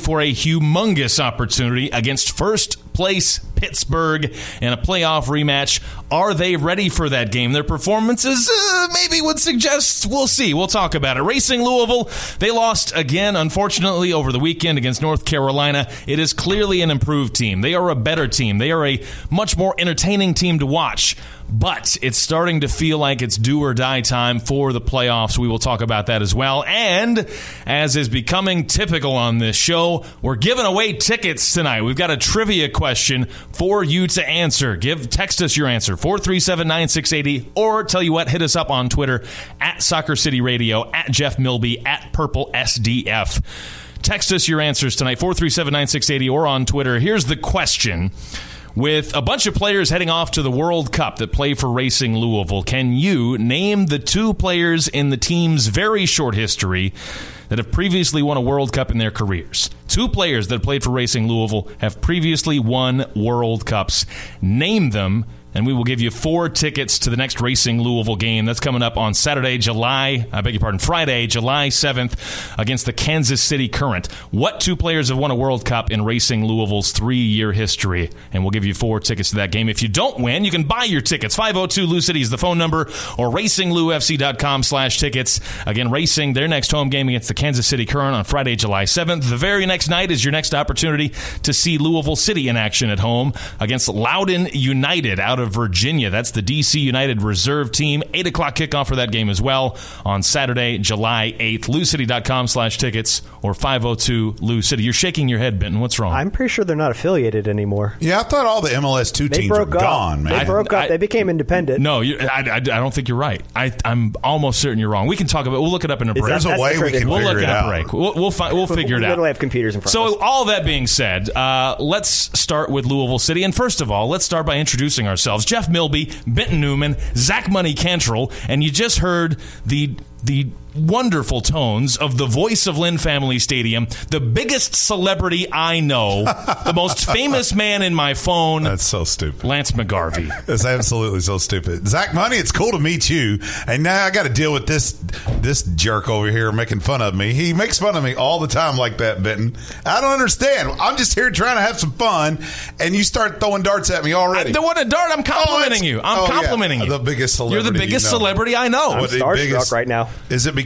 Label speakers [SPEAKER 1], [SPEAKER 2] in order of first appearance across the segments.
[SPEAKER 1] For a humongous opportunity against first place Pittsburgh in a playoff rematch. Are they ready for that game? Their performances uh, maybe would suggest we'll see. We'll talk about it. Racing Louisville, they lost again, unfortunately, over the weekend against North Carolina. It is clearly an improved team. They are a better team. They are a much more entertaining team to watch but it's starting to feel like it's do or die time for the playoffs. We will talk about that as well. And as is becoming typical on this show, we're giving away tickets tonight. We've got a trivia question for you to answer. Give text us your answer 437-9680 or tell you what, hit us up on Twitter at Soccer City Radio, at Jeff Milby, at Purple SDF. Text us your answers tonight 437-9680 or on Twitter. Here's the question. With a bunch of players heading off to the World Cup that play for Racing Louisville, can you name the two players in the team's very short history that have previously won a World Cup in their careers? Two players that played for Racing Louisville have previously won World Cups. Name them and we will give you four tickets to the next Racing Louisville game. That's coming up on Saturday, July, I beg your pardon, Friday, July 7th against the Kansas City Current. What two players have won a World Cup in Racing Louisville's three year history? And we'll give you four tickets to that game. If you don't win, you can buy your tickets. 502 Lou City is the phone number or racingloufc.com slash tickets. Again, Racing, their next home game against the Kansas City Current on Friday, July 7th. The very next night is your next opportunity to see Louisville City in action at home against Loudoun United out of of Virginia. That's the DC United reserve team. 8 o'clock kickoff for that game as well on Saturday, July 8th. LouCity.com slash tickets or 502 Lou City. You're shaking your head, Benton. What's wrong?
[SPEAKER 2] I'm pretty sure they're not affiliated anymore.
[SPEAKER 3] Yeah, I thought all the MLS 2
[SPEAKER 2] They
[SPEAKER 3] teams
[SPEAKER 2] broke
[SPEAKER 3] were
[SPEAKER 2] up.
[SPEAKER 3] gone, man.
[SPEAKER 2] They broke up.
[SPEAKER 1] I-
[SPEAKER 2] they became independent.
[SPEAKER 1] no, you, I, I, I don't think you're right. I, I'm almost certain you're wrong. We can talk about. It we'll look it up in a break.
[SPEAKER 2] that-
[SPEAKER 3] There's a way
[SPEAKER 2] the
[SPEAKER 3] we can
[SPEAKER 1] We'll
[SPEAKER 3] figure
[SPEAKER 1] look
[SPEAKER 3] it
[SPEAKER 1] at a
[SPEAKER 3] out.
[SPEAKER 1] break. We'll we'll, fi- we'll figure it
[SPEAKER 2] we
[SPEAKER 1] out.
[SPEAKER 2] literally have computers in front of
[SPEAKER 1] So
[SPEAKER 2] us.
[SPEAKER 1] all that being said, uh, let's start with Louisville City. And first of all, let's start by introducing ourselves. Jeff Milby, Benton Newman, Zach Money Cantrell, and you just heard the the wonderful tones of the voice of Lynn Family Stadium, the biggest celebrity I know, the most famous man in my phone,
[SPEAKER 3] That's so stupid.
[SPEAKER 1] Lance McGarvey.
[SPEAKER 3] That's absolutely so stupid. Zach Money, it's cool to meet you. And now I got to deal with this this jerk over here making fun of me. He makes fun of me all the time like that, Benton. I don't understand. I'm just here trying to have some fun, and you start throwing darts at me already.
[SPEAKER 1] The one at Dart, I'm oh, complimenting
[SPEAKER 3] it's-
[SPEAKER 1] you. I'm
[SPEAKER 3] oh, yeah.
[SPEAKER 1] complimenting you.
[SPEAKER 3] The biggest celebrity.
[SPEAKER 1] You're the
[SPEAKER 3] celebrity you
[SPEAKER 1] biggest
[SPEAKER 3] know.
[SPEAKER 1] celebrity I know.
[SPEAKER 2] I'm
[SPEAKER 3] What the
[SPEAKER 2] starstruck right now.
[SPEAKER 3] Is it because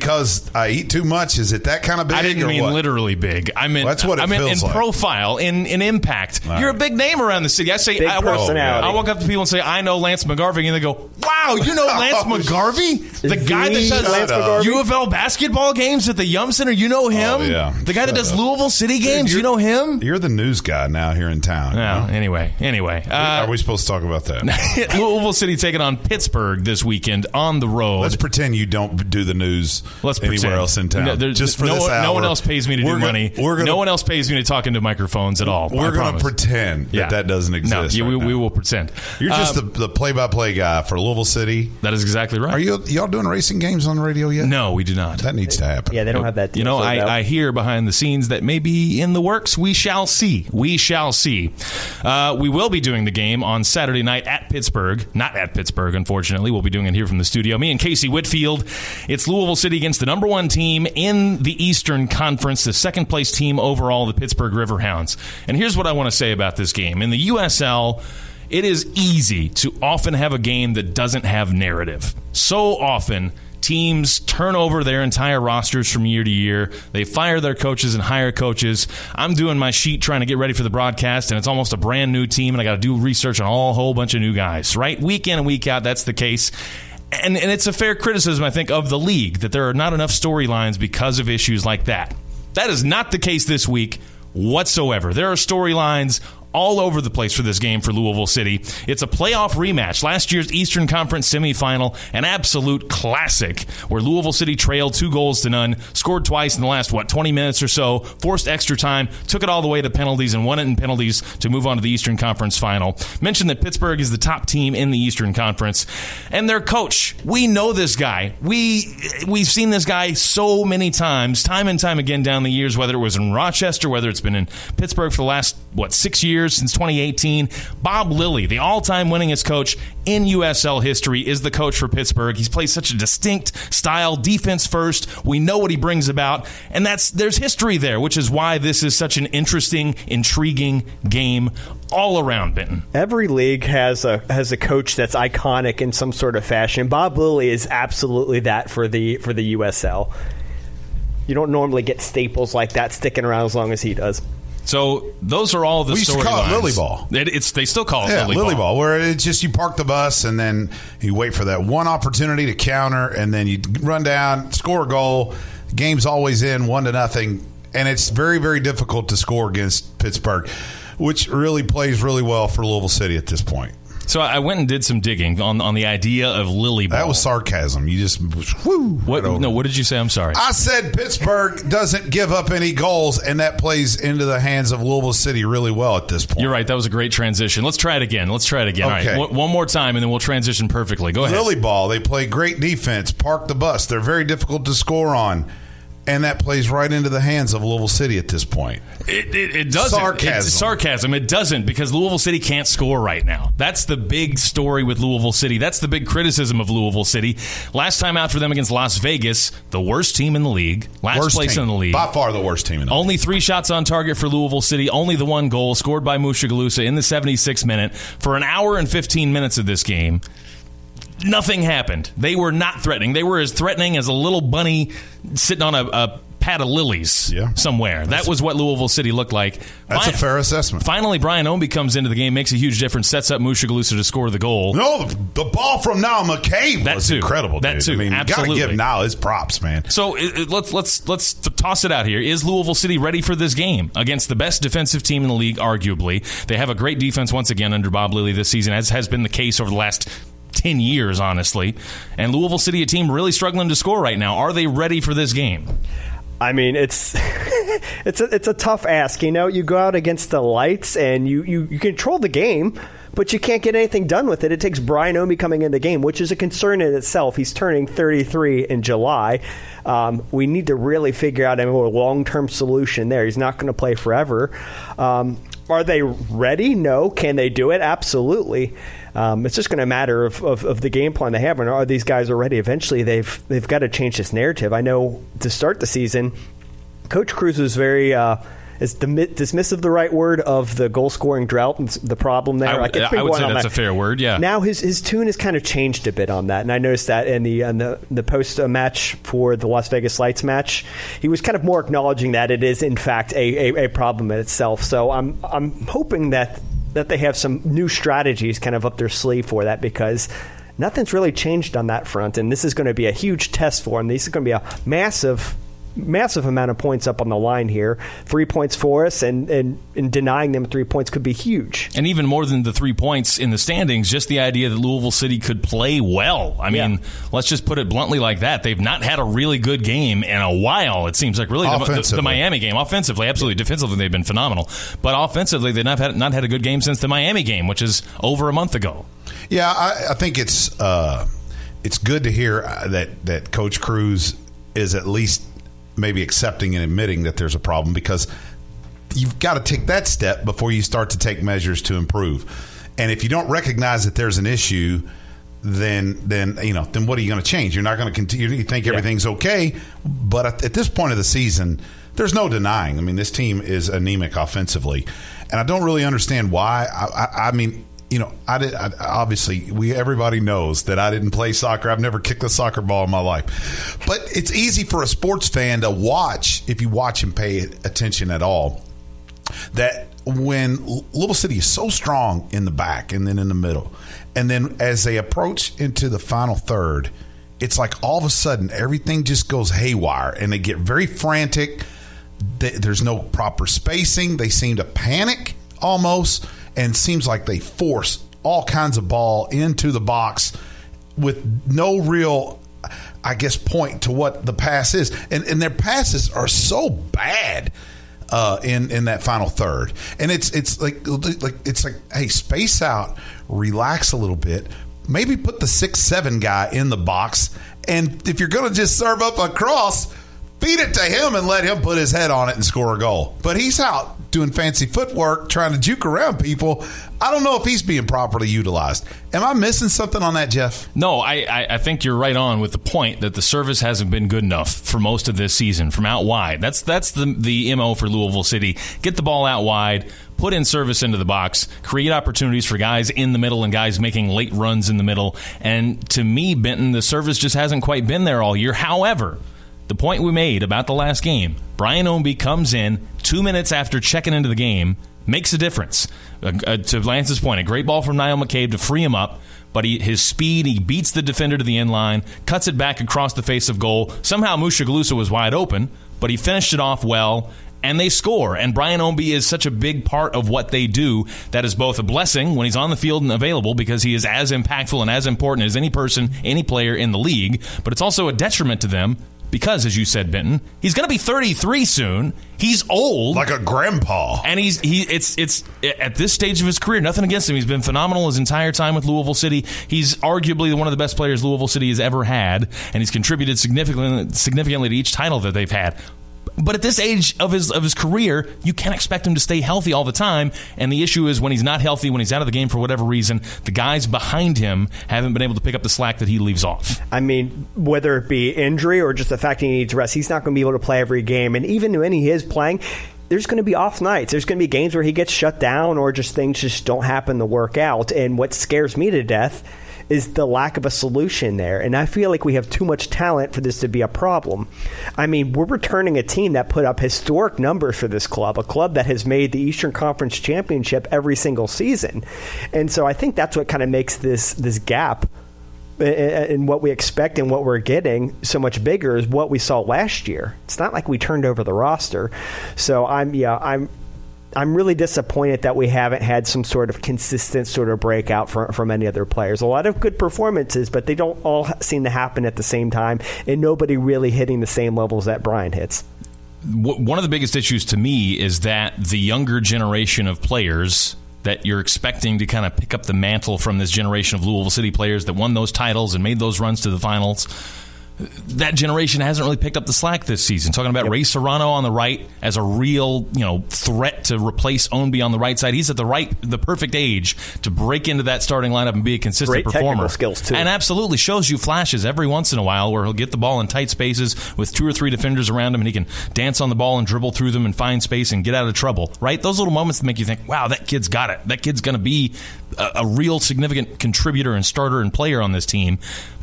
[SPEAKER 3] I eat too much? Is it that kind of big?
[SPEAKER 1] I didn't
[SPEAKER 3] or
[SPEAKER 1] mean
[SPEAKER 3] what?
[SPEAKER 1] literally big. I meant
[SPEAKER 3] That's what it
[SPEAKER 1] I meant
[SPEAKER 3] feels
[SPEAKER 1] in
[SPEAKER 3] like.
[SPEAKER 1] profile, in in impact.
[SPEAKER 3] All
[SPEAKER 1] You're a big name around the city. I say
[SPEAKER 2] Big
[SPEAKER 1] I walk,
[SPEAKER 2] personality.
[SPEAKER 1] I walk up to people and say I know Lance McGarvey, and they go, "Wow, you know Lance
[SPEAKER 3] Oh,
[SPEAKER 1] McGarvey, the guy that does
[SPEAKER 2] Lance McGarvey?
[SPEAKER 1] U of L basketball games at the Yum Center. You know him,
[SPEAKER 3] Oh, yeah.
[SPEAKER 1] the guy that does
[SPEAKER 3] up.
[SPEAKER 1] Louisville City games. You
[SPEAKER 3] you're-
[SPEAKER 1] know him."
[SPEAKER 3] You're the news guy now here in town. you
[SPEAKER 1] No,
[SPEAKER 3] know?
[SPEAKER 1] anyway, anyway. Uh,
[SPEAKER 3] Are we supposed to talk about that?
[SPEAKER 1] Louisville City taking on Pittsburgh this weekend on the road.
[SPEAKER 3] Let's pretend you don't do the news
[SPEAKER 1] Let's
[SPEAKER 3] anywhere
[SPEAKER 1] pretend.
[SPEAKER 3] else in town.
[SPEAKER 1] No, there's-
[SPEAKER 3] Just for
[SPEAKER 1] no,
[SPEAKER 3] this
[SPEAKER 1] one-
[SPEAKER 3] hour.
[SPEAKER 1] no one else pays me to do
[SPEAKER 3] We're gonna-
[SPEAKER 1] money.
[SPEAKER 3] We're gonna,
[SPEAKER 1] no one else pays me to talk into microphones at all.
[SPEAKER 3] We're going to
[SPEAKER 1] promise.
[SPEAKER 3] pretend that that doesn't exist.
[SPEAKER 1] No, yeah,
[SPEAKER 3] right
[SPEAKER 1] we, we will pretend.
[SPEAKER 3] You're just
[SPEAKER 1] Um,
[SPEAKER 3] the, the play-by-play guy for Louisville City.
[SPEAKER 1] that is exactly right.
[SPEAKER 3] Are you y'all doing racing games on the radio yet?
[SPEAKER 1] No, we do not.
[SPEAKER 3] That needs to happen.
[SPEAKER 2] Yeah, they don't have that.
[SPEAKER 1] You know,
[SPEAKER 2] deal sorted out.
[SPEAKER 1] I, I hear behind the scenes that may be in the works. We shall see. We shall see. Uh, we will be doing the game on Saturday night at Pittsburgh. Not at Pittsburgh, unfortunately. We'll be doing it here from the studio. Me and Casey Whitfield. It's Louisville City against the number one team in the Eastern Conference, the second place team overall, the Pittsburgh Riverhounds. And here's what I want to say about this game. In the USL, it is easy to often have a game that doesn't have narrative. So often, teams turn over their entire rosters from year to year. They fire their coaches and hire coaches. I'm doing my sheet trying to get ready for the broadcast, and it's almost a brand new team, and I got to do research on all, a whole bunch of new guys, right? Week in and week out, that's the case. And, and it's a fair criticism, I think, of the league that there are not enough storylines because of issues like that. That is not the case this week whatsoever. There are storylines all over the place for this game for Louisville City. It's a playoff rematch. Last year's Eastern Conference semifinal, an absolute classic where Louisville City trailed two goals to none, scored twice in the last, what, 20 minutes or so, forced extra time, took it all the way to penalties, and won it in penalties to move on to the Eastern Conference final. Mentioned that Pittsburgh is the top team in the Eastern Conference. And their coach, we know this guy. We, we've seen this guy so many times, time and time again down the years, whether it was in Rochester, whether it's been in Pittsburgh for the last, what, six years years since 2018. Bob Lilly, the all time winningest coach in USL history, is the coach for Pittsburgh. He's played such a distinct style, defense first. We know what he brings about, and that's there's history there, which is why this is such an interesting, intriguing game all around Benton.
[SPEAKER 2] Every league has a has a coach that's iconic in some sort of fashion. Bob Lilly is absolutely that for the for the USL. You don't normally get staples like that sticking around as long as he does.
[SPEAKER 1] So those are all the
[SPEAKER 3] We used to call it
[SPEAKER 1] storylines.
[SPEAKER 3] Lily ball.
[SPEAKER 1] It, it's they still call it
[SPEAKER 3] Yeah,
[SPEAKER 1] Lily,
[SPEAKER 3] Lily
[SPEAKER 1] ball.
[SPEAKER 3] ball, where it's just you park the bus and then you wait for that one opportunity to counter, and then you run down, score a goal. Game's always in one to nothing, and it's very, very difficult to score against Pittsburgh, which really plays really well for Louisville City at this point.
[SPEAKER 1] So I went and did some digging on on the idea of Lily ball.
[SPEAKER 3] That was sarcasm. You just whoo.
[SPEAKER 1] what?
[SPEAKER 3] right.
[SPEAKER 1] No, what did you say? I'm sorry.
[SPEAKER 3] I said Pittsburgh doesn't give up any goals, and that plays into the hands of Louisville City really well at this point.
[SPEAKER 1] You're right. That was a great transition. Let's try it again. Let's try it again.
[SPEAKER 3] Okay.
[SPEAKER 1] right. One, one more time, and then we'll transition perfectly. Go ahead.
[SPEAKER 3] Lily ball, they play great defense, park the bus. They're very difficult to score on. And that plays right into the hands of Louisville City at this point.
[SPEAKER 1] It, it, it doesn't.
[SPEAKER 3] Sarcasm.
[SPEAKER 1] It's sarcasm. It doesn't because Louisville City can't score right now. That's the big story with Louisville City. That's the big criticism of Louisville City. Last time out for them against Las Vegas, the worst team in the league, last
[SPEAKER 3] Worst
[SPEAKER 1] place
[SPEAKER 3] team.
[SPEAKER 1] in the league.
[SPEAKER 3] By far the worst team in the league.
[SPEAKER 1] Only three shots on target for Louisville City. Only the one goal scored by Mushagalusa in the 76th minute. For an hour and 15 minutes of this game, nothing happened. They were not threatening. They were as threatening as a little bunny sitting on a, a pad of lilies
[SPEAKER 3] Yeah.
[SPEAKER 1] somewhere. that was what Louisville City looked like.
[SPEAKER 3] That's a fair assessment.
[SPEAKER 1] Finally, Brian Ownby comes into the game, makes a huge difference, sets up Mushagalusa to score the goal.
[SPEAKER 3] No, the, ball from Niall McCabe
[SPEAKER 1] That
[SPEAKER 3] was
[SPEAKER 1] too.
[SPEAKER 3] incredible.
[SPEAKER 1] That
[SPEAKER 3] dude.
[SPEAKER 1] too.
[SPEAKER 3] I mean, you got to
[SPEAKER 1] Absolutely.
[SPEAKER 3] give Niall his props, man.
[SPEAKER 1] So it, it- let's let's let's toss it out here. Is Louisville City ready for this game against the best defensive team in the league? Arguably, they have a great defense once again under Bob Lilly this season, as has been the case over the last. 10 years, honestly. And Louisville City, a team really struggling to score right now. Are they ready for this game?
[SPEAKER 2] I mean, it's it's a, it's a tough ask. You know, you go out against the lights and you, you, you control the game, but you can't get anything done with it. It takes Brian Ownby coming in the game, which is a concern in itself. He's turning 33 in July. Um, we need to really figure out a more long term solution there. He's not going to play forever. Um, are they ready? No. Can they do it? Absolutely. Um, it's just going to matter of, of, of the game plan they have, and are these guys already? Eventually, they've they've got to change this narrative. I know to start the season, Coach Cruz was very uh, is dismissive the right word of the goal scoring drought and the problem there.
[SPEAKER 1] I would- I would say that's
[SPEAKER 2] that-
[SPEAKER 1] a fair word, yeah.
[SPEAKER 2] Now his his tune has kind of changed a bit on that, and I noticed that in the in the the post uh, match for the Las Vegas Lights match, he was kind of more acknowledging that it is in fact a, a, a problem in itself. So I'm I'm hoping that that they have some new strategies kind of up their sleeve for that because. Nothing's really changed on that front, and this is going to be a huge test for them. This is going to be a massive massive amount of points up on the line here. Three points for us, and, and, and denying them three points could be huge.
[SPEAKER 1] And even more than the three points in the standings, just the idea that Louisville City could play well. I mean,
[SPEAKER 2] Yeah.
[SPEAKER 1] let's just put it bluntly like that. They've not had a really good game in a while. It seems like really the, the, the Miami game. Offensively, absolutely. Defensively, they've been phenomenal. But offensively, they've not had, not had a good game since the Miami game, which is over a month ago.
[SPEAKER 3] Yeah, I, I think it's uh, it's good to hear uh, that that Coach Cruz is at least maybe accepting and admitting that there's a problem because you've got to take that step before you start to take measures to improve. And if you don't recognize that there's an issue, then then you know then what are you going to change? You're not going to continue. You think everything's okay, but at, at this point of the season, there's no denying. I mean, this team is anemic offensively, and I don't really understand why. I, I, I mean. You know, I did. I, obviously, we everybody knows that I didn't play soccer. I've never kicked a soccer ball in my life, but it's easy for a sports fan to watch if you watch and pay attention at all that when Louisville City is so strong in the back and then in the middle, and then as they approach into the final third, it's like all of a sudden everything just goes haywire and they get very frantic. there's no proper spacing. They seem to panic almost, and seems like they force all kinds of ball into the box with no real, I guess, point to what the pass is. And, and their passes are so bad. Uh, in in that final third, and it's it's like like it's like hey, space out, relax a little bit, maybe put the six seven guy in the box, and if you're going to just serve up a cross, feed it to him and let him put his head on it and score a goal. But he's out doing fancy footwork, trying to juke around people. I don't know if he's being properly utilized. Am I missing something on that, Jeff?
[SPEAKER 1] No, I, I, I think you're right on with the point that the service hasn't been good enough for most of this season from out wide. That's that's the the mo for Louisville City. Get the ball out wide. Put in service into the box, create opportunities for guys in the middle and guys making late runs in the middle. And to me, Benton, the service just hasn't quite been there all year. However, the point we made about the last game, Brian Ownby comes in two minutes after checking into the game, makes a difference. Uh, uh, to Lance's point, a great ball from Niall McCabe to free him up. But he, his speed, he beats the defender to the end line, cuts it back across the face of goal. Somehow Mushagalusa was wide open, but he finished it off well and they score. And Brian Ownby is such a big part of what they do that is both a blessing when he's on the field and available because he is as impactful and as important as any person, any player in the league, but it's also a detriment to them because, as you said, Benton, he's going to be 33 soon. He's old,
[SPEAKER 3] like a grandpa,
[SPEAKER 1] and he's he. It's it's at this stage of his career. Nothing against him. He's been phenomenal his entire time with Louisville City. He's arguably one of the best players Louisville City has ever had, and he's contributed significantly significantly to each title that they've had. But at this age of his of his career, you can't expect him to stay healthy all the time. And the issue is when he's not healthy, when he's out of the game for whatever reason, the guys behind him haven't been able to pick up the slack that he leaves off.
[SPEAKER 2] I mean, whether it be injury or just the fact he needs rest, he's not going to be able to play every game. And even when he is playing, there's going to be off nights. There's going to be games where he gets shut down or just things just don't happen to work out. And what scares me to death is the lack of a solution there. And I feel like we have too much talent for this to be a problem. I mean, we're returning a team that put up historic numbers for this club, a club that has made the Eastern Conference Championship every single season. And so I think that's what kind of makes this this gap uh, uh, uh, in what we expect and what we're getting so much bigger is what we saw last year. It's not like we turned over the roster. So I'm yeah, I'm I'm really disappointed that we haven't had some sort of consistent sort of breakout from, from any other players. A lot of good performances, but they don't all seem to happen at the same time, and nobody really hitting the same levels that Brian hits.
[SPEAKER 1] One of the biggest issues to me is that the younger generation of players that you're expecting to kind of pick up the mantle from this generation of Louisville City players that won those titles and made those runs to the finals that generation hasn't really picked up the slack this season. Talking about yep. Ray Serrano on the right as a real, you know, threat to replace Ownby on the right side. He's at the right, the perfect age to break into that starting lineup and be a consistent
[SPEAKER 2] Great
[SPEAKER 1] performer.
[SPEAKER 2] skills too,
[SPEAKER 1] and absolutely shows you flashes every once in a while where he'll get the ball in tight spaces with two or three defenders around him, and he can dance on the ball and dribble through them and find space and get out of trouble. Right, those little moments that make you think, "Wow, that kid's got it. That kid's going to be a, a, real significant contributor and starter and player on this team."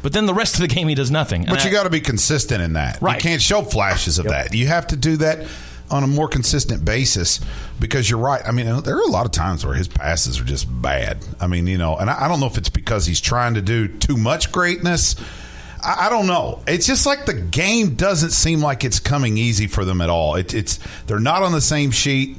[SPEAKER 1] But then the rest of the game, he does nothing.
[SPEAKER 3] And you got to be consistent in that.
[SPEAKER 1] Right.
[SPEAKER 3] You can't show flashes of yep. that. You have to do that on a more consistent basis because you're right. I mean, uh, there are a lot of times where his passes are just bad. I mean, you know, and I, I don't know if it's because he's trying to do too much greatness. I, I, don't know. It's just like the game doesn't seem like it's coming easy for them at all. It, it's they're not on the same sheet.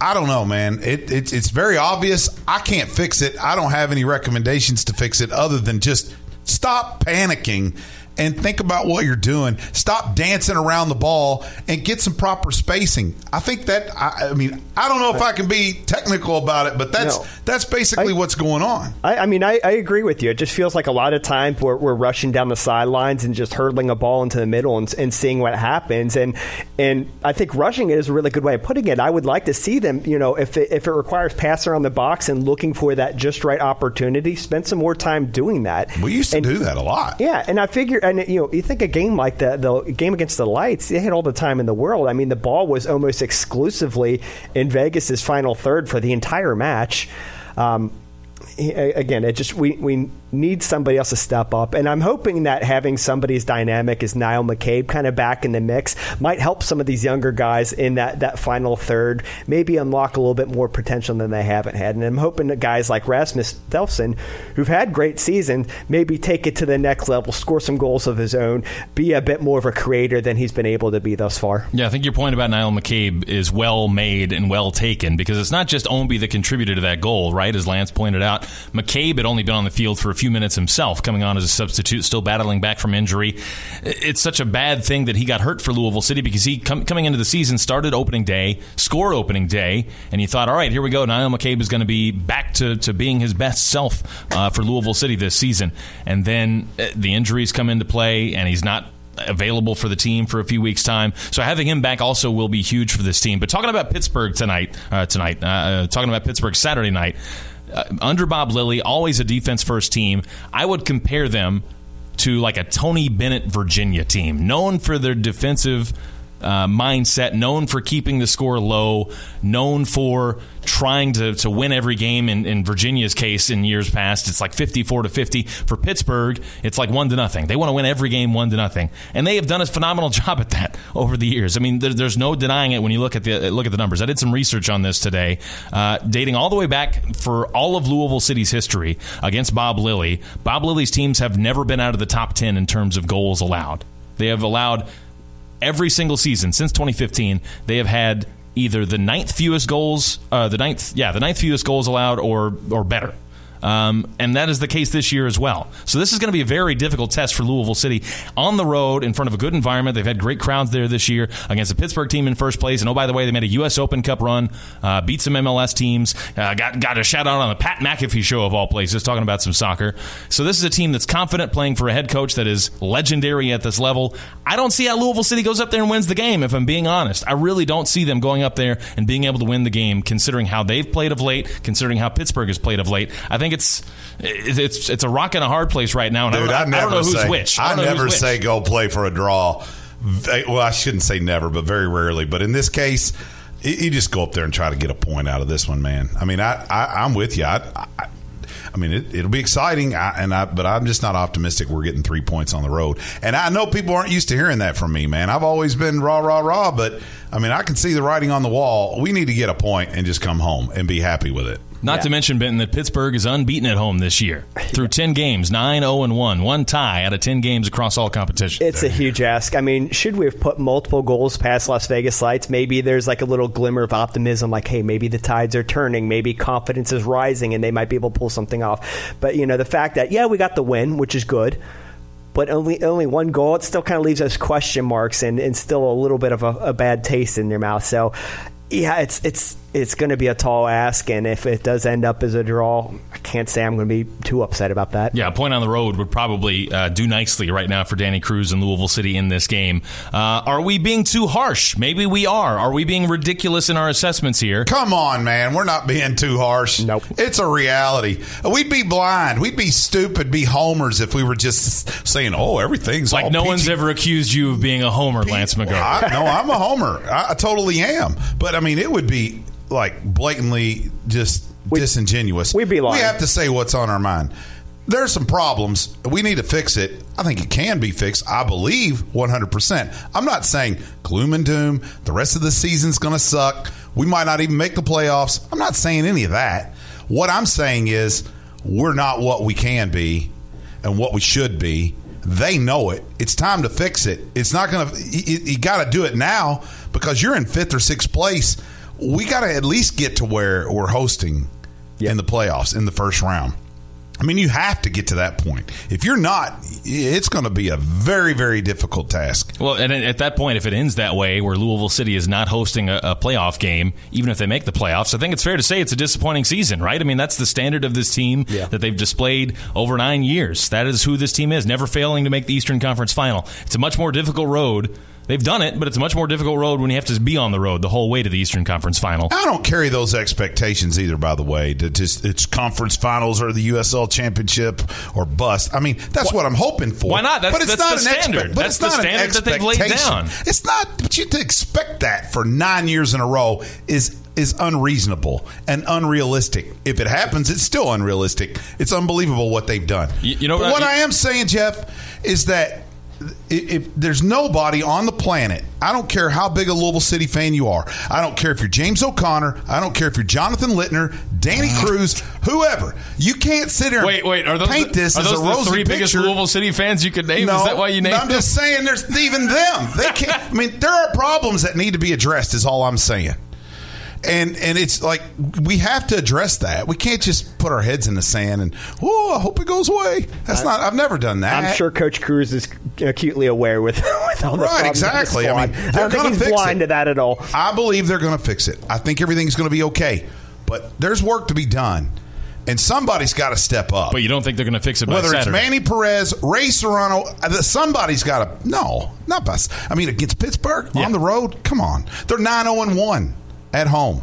[SPEAKER 3] I don't know, man. It, it, it's very obvious. I can't fix it. I don't have any recommendations to fix it other than just Stop panicking and think about what you're doing. Stop dancing around the ball and get some proper spacing. I think that I, I mean I don't know if I can be technical about it, but that's no. that's basically I, what's going on.
[SPEAKER 2] I, I mean I, I, agree with you. It just feels like a lot of times we're, we're rushing down the sidelines and just hurtling a ball into the middle and, and seeing what happens. And and I think rushing it is a really good way of putting it. I would like to see them. You know, if it, if it requires passing around the box and looking for that just right opportunity, spend some more time doing that.
[SPEAKER 3] We used to
[SPEAKER 2] and,
[SPEAKER 3] do that a lot.
[SPEAKER 2] Yeah, and I figure and you know, you think a game like the the game against the Lights, they had all the time in the world. I mean, the ball was almost exclusively in Vegas's final third for the entire match. Um, again, it just we we needs somebody else to step up. And I'm hoping that having somebody as dynamic as Niall McCabe kind of back in the mix might help some of these younger guys in that, that final third, maybe unlock a little bit more potential than they haven't had. And I'm hoping that guys like Rasmus Delfsen, who've had great seasons, maybe take it to the next level, score some goals of his own, be a bit more of a creator than he's been able to be thus far.
[SPEAKER 1] Yeah, I think your point about Niall McCabe is well made and well taken because it's not just Ownby that contributed to that goal, right? As Lance pointed out, McCabe had only been on the field for a few minutes himself, coming on as a substitute, still battling back from injury. It's such a bad thing that he got hurt for Louisville City because he, com- coming into the season, started opening day, scored opening day, and you thought, all right, here we go. Niall McCabe is going to be back to, to being his best self uh, for Louisville City this season. And then uh, the injuries come into play, and he's not available for the team for a few weeks' time. So having him back also will be huge for this team. But talking about Pittsburgh tonight, uh, tonight, uh, uh talking about Pittsburgh Saturday night, uh, under Bob Lilly, always a defense first team. I would compare them to like a Tony Bennett Virginia team, known for their defensive uh, mindset, known for keeping the score low, known for trying to, to win every game. In, in Virginia's case, in years past, it's like 54 to 50. For Pittsburgh, it's like 1 to nothing. They want to win every game 1 to nothing. And they have done a phenomenal job at that over the years. I mean, there, there's no denying it when you look at the look at the numbers. I did some research on this today, uh, dating all the way back for all of Louisville City's history against Bob Lilly. Bob Lilly's teams have never been out of the top 10 in terms of goals allowed. They have allowed every single season since 2015, they have had either the ninth fewest goals, uh, the ninth, yeah, the ninth fewest goals allowed, or or better. Um, and that is the case this year as well. So this is going to be a very difficult test for Louisville City on the road in front of a good environment. They've had great crowds there this year against a Pittsburgh team in first place. And oh, by the way, they made a U.S. Open Cup run, uh, beat some MLS teams. Uh, got got a shout out on the Pat McAfee show of all places, talking about some soccer. So this is a team that's confident playing for a head coach that is legendary at this level. I don't see how Louisville City goes up there and wins the game. If I'm being honest, I really don't see them going up there and being able to win the game, considering how they've played of late, considering how Pittsburgh has played of late. I think it's it's it's a rock and a hard place right now. And
[SPEAKER 3] Dude,
[SPEAKER 1] I,
[SPEAKER 3] I, never
[SPEAKER 1] I don't know
[SPEAKER 3] say,
[SPEAKER 1] who's which.
[SPEAKER 3] I,
[SPEAKER 1] I
[SPEAKER 3] never say go play for a draw. Well, I shouldn't say never, but very rarely. But in this case, you just go up there and try to get a point out of this one, man. I mean, I, I am with you. I, I, I mean, it, will be exciting, I, and I, but I'm just not optimistic we're getting three points on the road. And I know people aren't used to hearing that from me, man. I've always been rah rah rah, but I mean, I can see the writing on the wall. We need to get a point and just come home and be happy with it.
[SPEAKER 1] Not yeah. to mention, Benton, that Pittsburgh is unbeaten at home this year through 10 games, 9 0 and 1, one tie out of 10 games across all competition.
[SPEAKER 2] It's a huge ask. I mean, should we have put multiple goals past Las Vegas Lights? Maybe there's like a little glimmer of optimism, like, hey, maybe the tides are turning, maybe confidence is rising, and they might be able to pull something off. But, you know, the fact that, yeah, we got the win, which is good but only only one goal, it still kind of leaves us question marks and, and still a little bit of a, a bad taste in your mouth. So yeah, it's it's it's going to be a tall ask, and if it does end up as a draw, I can't say I'm going to be too upset about that.
[SPEAKER 1] Yeah, a point on the road would probably uh, do nicely right now for Danny Cruz and Louisville City in this game. Uh, are we being too harsh? Maybe we are. Are we being ridiculous in our assessments here?
[SPEAKER 3] Come on, man. We're not being too harsh.
[SPEAKER 2] Nope.
[SPEAKER 3] It's a reality. We'd be blind. We'd be stupid, be homers if we were just saying, "Oh, everything's
[SPEAKER 1] like no
[SPEAKER 3] peachy.
[SPEAKER 1] one's ever accused you of being a homer, Lance McGarvey.
[SPEAKER 3] no, I'm a homer. I, I totally am. But I mean, it would be like blatantly just we, disingenuous.
[SPEAKER 2] We'd be lying.
[SPEAKER 3] We have to say what's on our mind. There's some problems. We need to fix it. I think it can be fixed. I believe 100%. I'm not saying gloom and doom. The rest of the season's going to suck. We might not even make the playoffs. I'm not saying any of that. What I'm saying is we're not what we can be and what we should be. They know it. It's time to fix it. It's not going to, you, you got to do it now because you're in fifth or sixth place we got to at least get to where we're hosting yep. in the playoffs in the first round. I mean, you have to get to that point. If you're not, it's going to be a very, very difficult task.
[SPEAKER 1] Well, and at that point, if it ends that way, where Louisville City is not hosting a, a, playoff game, even if they make the playoffs, I think it's fair to say it's a disappointing season, right? I mean, that's the standard of this team yeah. that they've displayed over nine years. That is who this team is, never failing to make the Eastern Conference final. It's a much more difficult road They've done it, but it's a much more difficult road when you have to be on the road the whole way to the Eastern Conference Final.
[SPEAKER 3] I don't carry those expectations either. By the way, that just it's conference finals or the USL Championship or bust. I mean, that's what I'm hoping for.
[SPEAKER 1] Why not? That's,
[SPEAKER 3] but it's
[SPEAKER 1] that's
[SPEAKER 3] not
[SPEAKER 1] the
[SPEAKER 3] an
[SPEAKER 1] standard.
[SPEAKER 3] Expe- but
[SPEAKER 1] that's
[SPEAKER 3] it's
[SPEAKER 1] the
[SPEAKER 3] not
[SPEAKER 1] standard
[SPEAKER 3] an
[SPEAKER 1] that they've laid down.
[SPEAKER 3] It's not. But you to expect that for nine years in a row is is unreasonable and unrealistic. If it happens, it's still unrealistic. It's unbelievable what they've done.
[SPEAKER 1] You, you know what,
[SPEAKER 3] what
[SPEAKER 1] I,
[SPEAKER 3] I am saying, Jeff, is that if, if there's nobody on the planet, I don't care how big a Louisville City fan you are. I don't care if you're James O'Connor. I don't care if you're Jonathan Littner, Danny uh. Cruz, whoever. You can't sit there.
[SPEAKER 1] Wait, wait. Are those
[SPEAKER 3] paint
[SPEAKER 1] the,
[SPEAKER 3] this
[SPEAKER 1] are
[SPEAKER 3] as
[SPEAKER 1] those
[SPEAKER 3] a
[SPEAKER 1] the
[SPEAKER 3] rosy
[SPEAKER 1] three
[SPEAKER 3] picture.
[SPEAKER 1] biggest Louisville City fans you could name?
[SPEAKER 3] No,
[SPEAKER 1] Is that why you named
[SPEAKER 3] I'm
[SPEAKER 1] them?
[SPEAKER 3] just saying, there's even them. They can't. I mean, there are problems that need to be addressed. Is all I'm saying. And and it's like we have to address that. We can't just put our heads in the sand and oh, I hope it goes away. That's not. I've never done that.
[SPEAKER 2] I'm sure Coach Cruz is acutely aware with, with all the
[SPEAKER 3] Right,
[SPEAKER 2] problems with the
[SPEAKER 3] exactly. I mean.
[SPEAKER 2] I,
[SPEAKER 3] they're
[SPEAKER 2] don't think
[SPEAKER 3] gonna
[SPEAKER 2] he's
[SPEAKER 3] fix
[SPEAKER 2] blind
[SPEAKER 3] it.
[SPEAKER 2] to that at all.
[SPEAKER 3] I believe they're going to fix it. I think everything's going to be okay. But there's work to be done, and somebody's got to step up.
[SPEAKER 1] But you don't think they're going to fix it by
[SPEAKER 3] Whether it's Manny Perez, Ray Serrano, uh, somebody's got to. No, not us. I mean, against Pittsburgh
[SPEAKER 1] Yeah.
[SPEAKER 3] on the road. Come on, they're nine zero and one at home.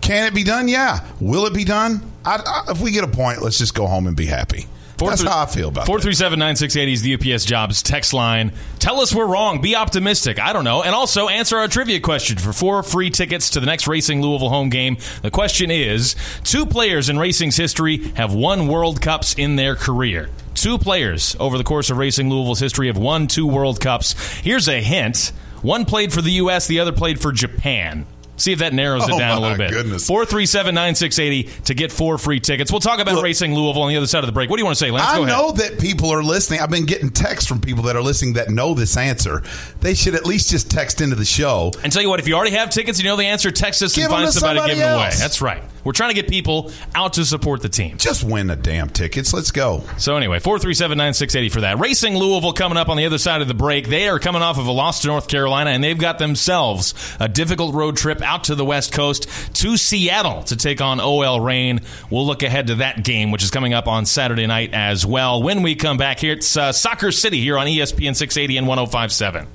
[SPEAKER 3] Can it be done? Yeah. Will it be done? I, I, if we get a point, let's just go home and be happy. That's how I feel about
[SPEAKER 1] Four
[SPEAKER 3] that.
[SPEAKER 1] three seven nine six eighty is the UPS Jobs text line. Tell us we're wrong. Be optimistic. I don't know, and also answer our trivia question for four free tickets to the next Racing Louisville home game. The question is: Two players in racing's history have won World Cups in their career. Two players over the course of Racing Louisville's history have won two World Cups. Here's a hint: one played for the U.S., the other played for Japan. See if that narrows it
[SPEAKER 3] Oh,
[SPEAKER 1] down a little bit.
[SPEAKER 3] goodness.
[SPEAKER 1] 437 9680 to get four free tickets. We'll talk about
[SPEAKER 3] Look-
[SPEAKER 1] Racing Louisville on the other side of the break. What do you want to say, Lance? Go
[SPEAKER 3] I know that people are listening. I've been getting texts from people that are listening that know this answer. They should at least just text into the show.
[SPEAKER 1] And tell you what, if you already have tickets and you know the answer, text us
[SPEAKER 3] Give
[SPEAKER 1] and find
[SPEAKER 3] to
[SPEAKER 1] somebody,
[SPEAKER 3] somebody
[SPEAKER 1] give them away. That's right. We're trying to get people out to support the team.
[SPEAKER 3] Just win the damn tickets. Let's go.
[SPEAKER 1] So anyway, 437-9680 for that. Racing Louisville coming up on the other side of the break. They are coming off of a loss to North Carolina, and they've got themselves a difficult road trip out to the West Coast to Seattle to take on OL Reign. We'll look ahead to that game, which is coming up on Saturday night as well. When we come back here, it's uh, Soccer City here on ESPN 680 and 1057.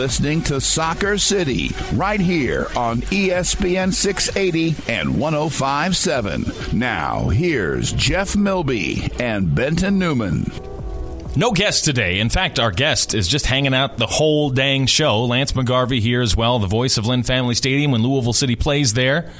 [SPEAKER 4] Listening to Soccer City right here on ESPN 680 and 1057. Now, here's Jeff Milby and Benton Newman.
[SPEAKER 1] No guest today. In fact, our guest is just hanging out the whole dang show. Lance McGarvey here as well, the voice of Lynn Family Stadium when Louisville City plays there.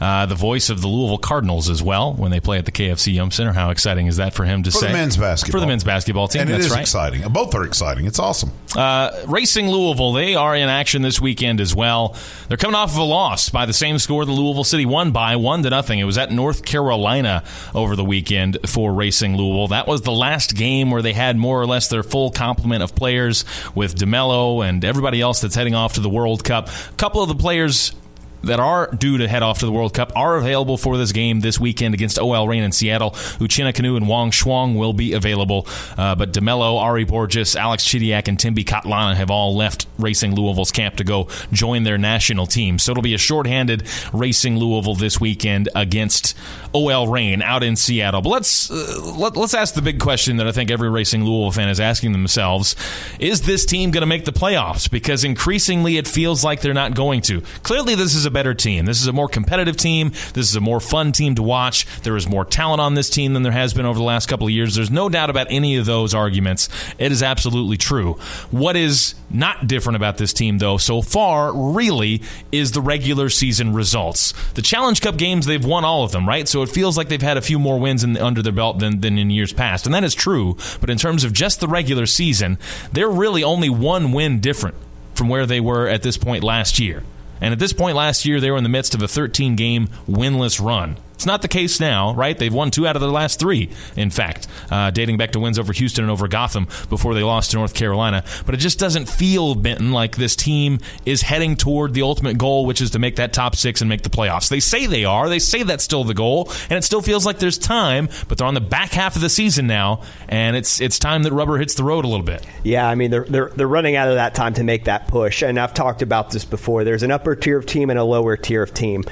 [SPEAKER 1] Uh, the voice of the Louisville Cardinals as well when they play at the KFC Yum Center. How exciting is that for him to
[SPEAKER 3] For
[SPEAKER 1] say?
[SPEAKER 3] the men's basketball.
[SPEAKER 1] For the men's basketball team.
[SPEAKER 3] And it
[SPEAKER 1] that's
[SPEAKER 3] is
[SPEAKER 1] right.
[SPEAKER 3] exciting. Both are exciting. It's awesome.
[SPEAKER 1] Uh, Racing Louisville, they are in action this weekend as well. They're coming off of a loss by the same score the Louisville City won by, one to nothing. It was at North Carolina over the weekend for Racing Louisville. That was the last game where they had more or less their full complement of players with DeMelo and everybody else that's heading off to the World Cup. A couple of the players that are due to head off to the World Cup are available for this game this weekend against OL Reign in Seattle. Uchenna Kanu and Wang Shuang will be available, uh, but DeMelo, Ary Borges, Alex Chidiac, and Thembi Kgatlana have all left Racing Louisville's camp to go join their national team. So it'll be a shorthanded Racing Louisville this weekend against OL Reign out in Seattle. But let's uh, let, let's ask the big question that I think every Racing Louisville fan is asking themselves: Is this team going to make the playoffs? Because increasingly it feels like they're not going to. Clearly, this is a better team. This is a more competitive team. This is a more fun team to watch. There is more talent on this team than there has been over the last couple of years. There's no doubt about any of those arguments. It is absolutely true. What is not different about this team, though, so far, really, is the regular season results. The Challenge Cup games, they've won all of them, right? So it feels like they've had a few more wins in, under their belt than, than in years past. And that is true. But in terms of just the regular season, they're really only one win different from where they were at this point last year. And at this point last year, they were in the midst of a 13 game winless run. It's not the case now, right? They've won two out of their last three, in fact, uh, dating back to wins over Houston and over Gotham before they lost to North Carolina. But it just doesn't feel, Benton, like this team is heading toward the ultimate goal, which is to make that top six and make the playoffs. They say they are. They say that's still the goal, and it still feels like there's time, but they're on the back half of the season now, and it's it's time that rubber hits the road a little bit.
[SPEAKER 2] Yeah, I mean they're they're they're running out of that time to make that push, and I've talked about this before. There's an upper tier of team and a lower tier of team,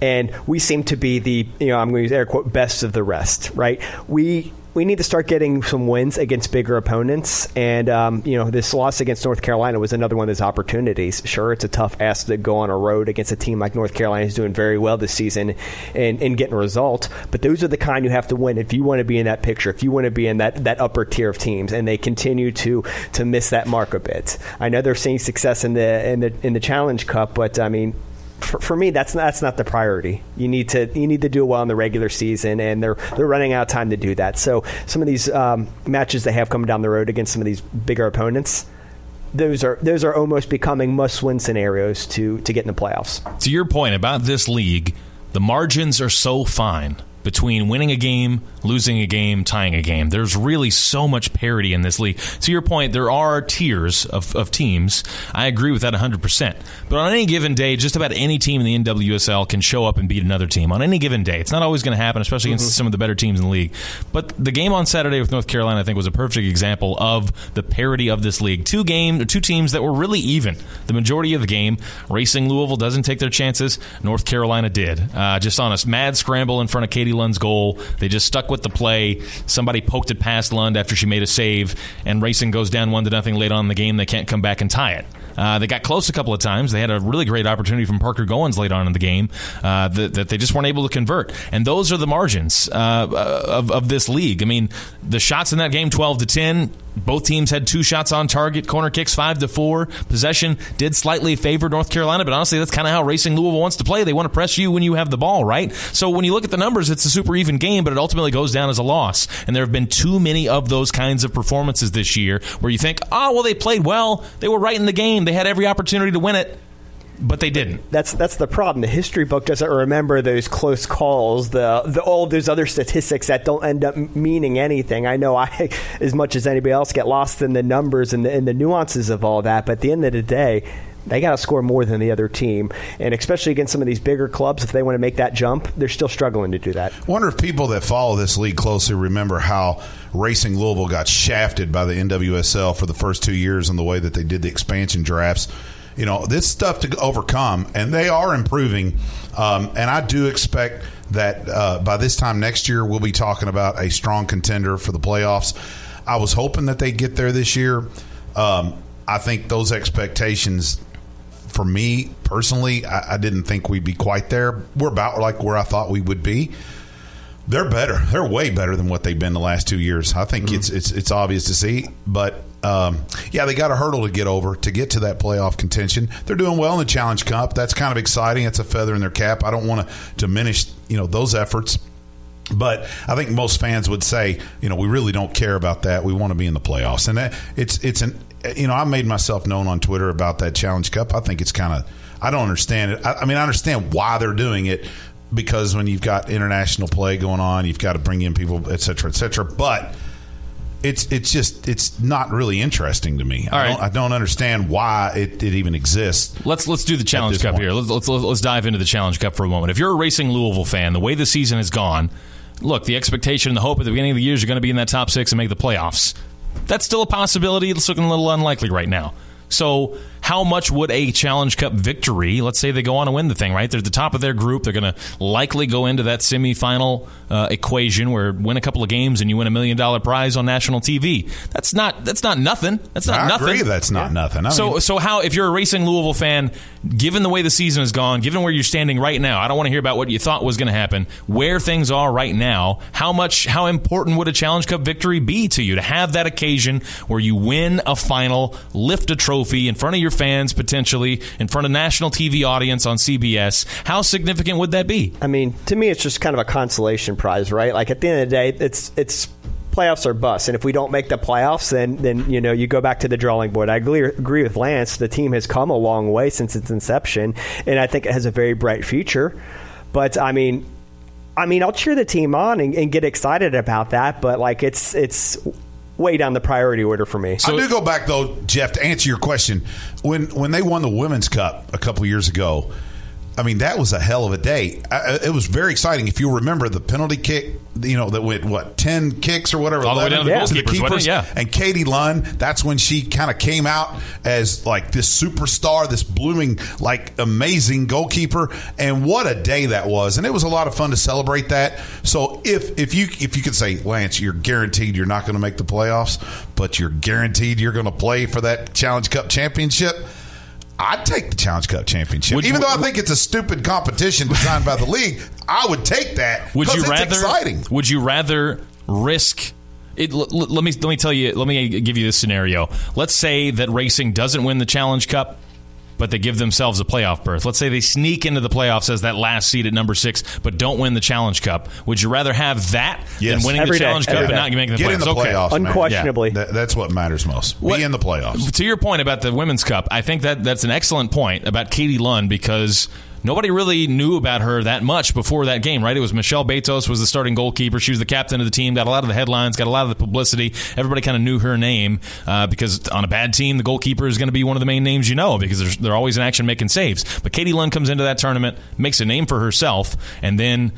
[SPEAKER 2] and we seem to be the you know I'm going to use air quote best of the rest, right? We we need to start getting some wins against bigger opponents. And um, you know, this loss against North Carolina was another one of those opportunities. Sure, it's a tough ask to go on a road against a team like North Carolina who's doing very well this season and, and getting a result. But those are the kind you have to win if you want to be in that picture, if you want to be in that, that upper tier of teams. And they continue to to miss that mark a bit. I know they're seeing success in the in the in the Challenge Cup, but I mean, for, for, me, that's that's not the priority. You need to you need to do well in the regular season, and they're they're running out of time to do that. So some of these um, matches they have coming down the road against some of these bigger opponents, those are those are almost becoming must win scenarios to to get in the playoffs.
[SPEAKER 1] To your point about this league, the margins are so fine between winning a game, losing a game, tying a game. There's really so much parity in this league. To your point, there are tiers of, of teams. I agree with that 100%. But on any given day, just about any team in the NWSL can show up and beat another team on any given day. It's not always going to happen, especially against mm-hmm. some of the better teams in the league. But the game on Saturday with North Carolina, I think, was a perfect example of the parity of this league. Two game, two teams that were really even. The majority of the game, Racing Louisville doesn't take their chances. North Carolina did. Uh, just on a mad scramble in front of Katie Lund's goal. They just stuck with the play. Somebody poked it past Lund after she made a save, and Racing goes down one to nothing late on in the game. They can't come back and tie it. Uh, they got close a couple of times. They had a really great opportunity from Parker Goins late on in the game uh, that, that, they just weren't able to convert. And those are the margins uh, of, of this league. I mean, the shots in that game, 12 to 10, both teams had two shots on target, corner kicks five to four. Possession did slightly favor North Carolina, but honestly, that's kind of how Racing Louisville wants to play. They want to press you when you have the ball, right? So when you look at the numbers, it's a super even game, but it ultimately goes down as a loss. And there have been too many of those kinds of performances this year where you think, oh, well, they played well. They were right in the game. They had every opportunity to win it but they didn't.
[SPEAKER 2] That's that's the problem. The history book doesn't remember those close calls, the, the all those other statistics that don't end up meaning anything. I know I, as much as anybody else, get lost in the numbers and the, and the nuances of all that. But at the end of the day, they got to score more than the other team, and especially against some of these bigger clubs, if they want to make that jump, they're still struggling to do that.
[SPEAKER 3] I wonder if people that follow this league closely remember how Racing Louisville got shafted by the NWSL for the first two years and the way that they did the expansion drafts you know, this stuff to overcome, and they are improving. Um, and I do expect that uh, by this time next year, we'll be talking about a strong contender for the playoffs. I was hoping that they get there this year. Um, I think those expectations, for me personally, I, I, didn't think we'd be quite there. We're about like where I thought we would be. They're better. They're way better than what they've been the last two years. I think mm-hmm. it's it's it's obvious to see, but um, yeah, they got a hurdle to get over to get to that playoff contention. They're doing well in the Challenge Cup. That's kind of exciting. It's a feather in their cap. I don't want to diminish you know those efforts. But I think most fans would say, you know, we really don't care about that. We want to be in the playoffs, and that, it's it's an you know I made myself known on Twitter about that Challenge Cup. I think it's kind of I don't understand it. I, I mean, I understand why they're doing it because when you've got international play going on, you've got to bring in people, et cetera, et cetera. But it's it's just it's not really interesting to me. All I, right. don't, I don't understand why it, it even exists.
[SPEAKER 1] Let's let's do the Challenge Cup point. here. Let's, let's let's dive into the Challenge Cup for a moment. If you're a Racing Louisville fan, the way the season has gone, look, the expectation and the hope at the beginning of the year is you're going to be in that top six and make the playoffs. That's still a possibility. It's looking a little unlikely right now. So how much would a Challenge Cup victory, let's say they go on to win the thing, right? They're at the top of their group. They're going to likely go into that semifinal uh, equation where win a couple of games and you win a million dollar prize on national TV. That's not that's not nothing. That's not
[SPEAKER 3] I
[SPEAKER 1] nothing.
[SPEAKER 3] Agree that's not yeah. nothing. I
[SPEAKER 1] so mean, so how if you're a racing Louisville fan, given the way the season has gone, given where you're standing right now, I don't want to hear about what you thought was going to happen. Where things are right now, how much how important would a Challenge Cup victory be to you to have that occasion where you win a final, lift a trophy in front of your fans potentially in front of national TV audience on CBS. How significant would that be?
[SPEAKER 2] I mean, to me, it's just kind of a consolation prize, right? Like at the end of the day, it's it's playoffs are bust, and if we don't make the playoffs, then then you know you go back to the drawing board. I agree, agree with Lance. The team has come a long way since its inception, and I think it has a very bright future. But I mean, I mean, I'll cheer the team on and, and, get excited about that. But like, it's it's way down the priority order for me.
[SPEAKER 3] So I do go back though, Jeff, to answer your question. When when they won the Women's Cup a couple years ago, I mean, that was a hell of a day. I, it was very exciting. If you remember the penalty kick, you know, that went, what, 10 kicks or whatever?
[SPEAKER 1] All the way down to the
[SPEAKER 3] to
[SPEAKER 1] goalkeepers, wasn't? Yeah.
[SPEAKER 3] And Katie Lund, that's when she kind of came out as like this superstar, this blooming, like amazing goalkeeper. And what a day that was. And it was a lot of fun to celebrate that. So if, if you, if you could say, Lance, you're guaranteed you're not going to make the playoffs, but you're guaranteed you're going to play for that Challenge Cup championship. I'd take the Challenge Cup championship,
[SPEAKER 1] Would-
[SPEAKER 3] even though I think it's a stupid competition designed by the league. I would take that.
[SPEAKER 1] Would you
[SPEAKER 3] it's
[SPEAKER 1] rather?
[SPEAKER 3] Exciting.
[SPEAKER 1] Would you rather risk? It, l- l- let me let me tell you. Let me give you this scenario. Let's say that racing doesn't win the Challenge Cup, but they give themselves a playoff berth. Let's say they sneak into the playoffs as that last seed at number six, but don't win the Challenge Cup. Would you rather have that
[SPEAKER 3] Yes.
[SPEAKER 1] than winning
[SPEAKER 2] Every
[SPEAKER 1] the
[SPEAKER 2] day.
[SPEAKER 1] Challenge Cup
[SPEAKER 2] Every
[SPEAKER 1] and not making the
[SPEAKER 3] Get
[SPEAKER 1] playoffs?
[SPEAKER 3] in the
[SPEAKER 1] okay.
[SPEAKER 3] playoffs, man.
[SPEAKER 2] Unquestionably.
[SPEAKER 3] That- that's what matters most.
[SPEAKER 1] What-
[SPEAKER 3] Be in the playoffs.
[SPEAKER 1] To your point about the women's cup, I think that that's an excellent point about Katie Lund because nobody really knew about her that much before that game, right? It was Michelle Betos was the starting goalkeeper. She was the captain of the team, got a lot of the headlines, got a lot of the publicity. Everybody kind of knew her name uh, because on a bad team, the goalkeeper is going to be one of the main names you know because they're, they're always in action making saves. But Katie Lund comes into that tournament, makes a name for herself, and then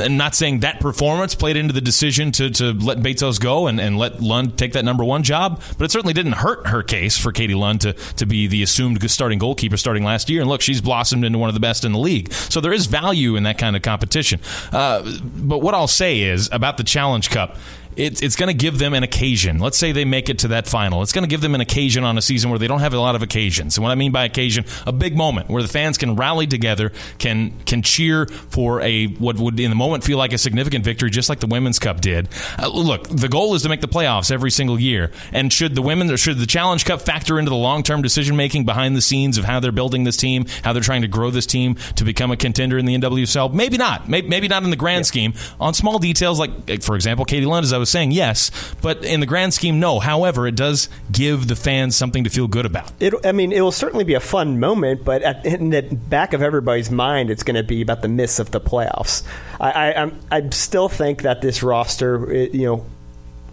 [SPEAKER 1] and not saying that performance played into the decision to, to let Betos go and, and let Lund take that number one job, but it certainly didn't hurt her case for Katie Lund to, to be the assumed starting goalkeeper starting last year. And look, she's blossomed into one of the best in the league. So there is value in that kind of competition. Uh, but what I'll say is about the Challenge Cup, it's, it's going to give them an occasion. Let's say they make it to that final. It's going to give them an occasion on a season where they don't have a lot of occasions. And what I mean by occasion, a big moment where the fans can rally together, can can cheer for a what would in the moment feel like a significant victory, just like the Women's Cup did. Uh, look, the goal is to make the playoffs every single year. And should the women or should the Challenge Cup factor into the long term decision making behind the scenes of how they're building this team, how they're trying to grow this team to become a contender in the NWSL? Maybe not. Maybe, maybe not in the grand scheme. On small details like, for example, Katie Lund, as I was saying, yes, but in the grand scheme, no. However, it does give the fans something to feel good about.
[SPEAKER 2] It, I mean, it will certainly be a fun moment, but at, in the back of everybody's mind, it's going to be about the miss of the playoffs. I, I, I'm, I still think that this roster, it- you know,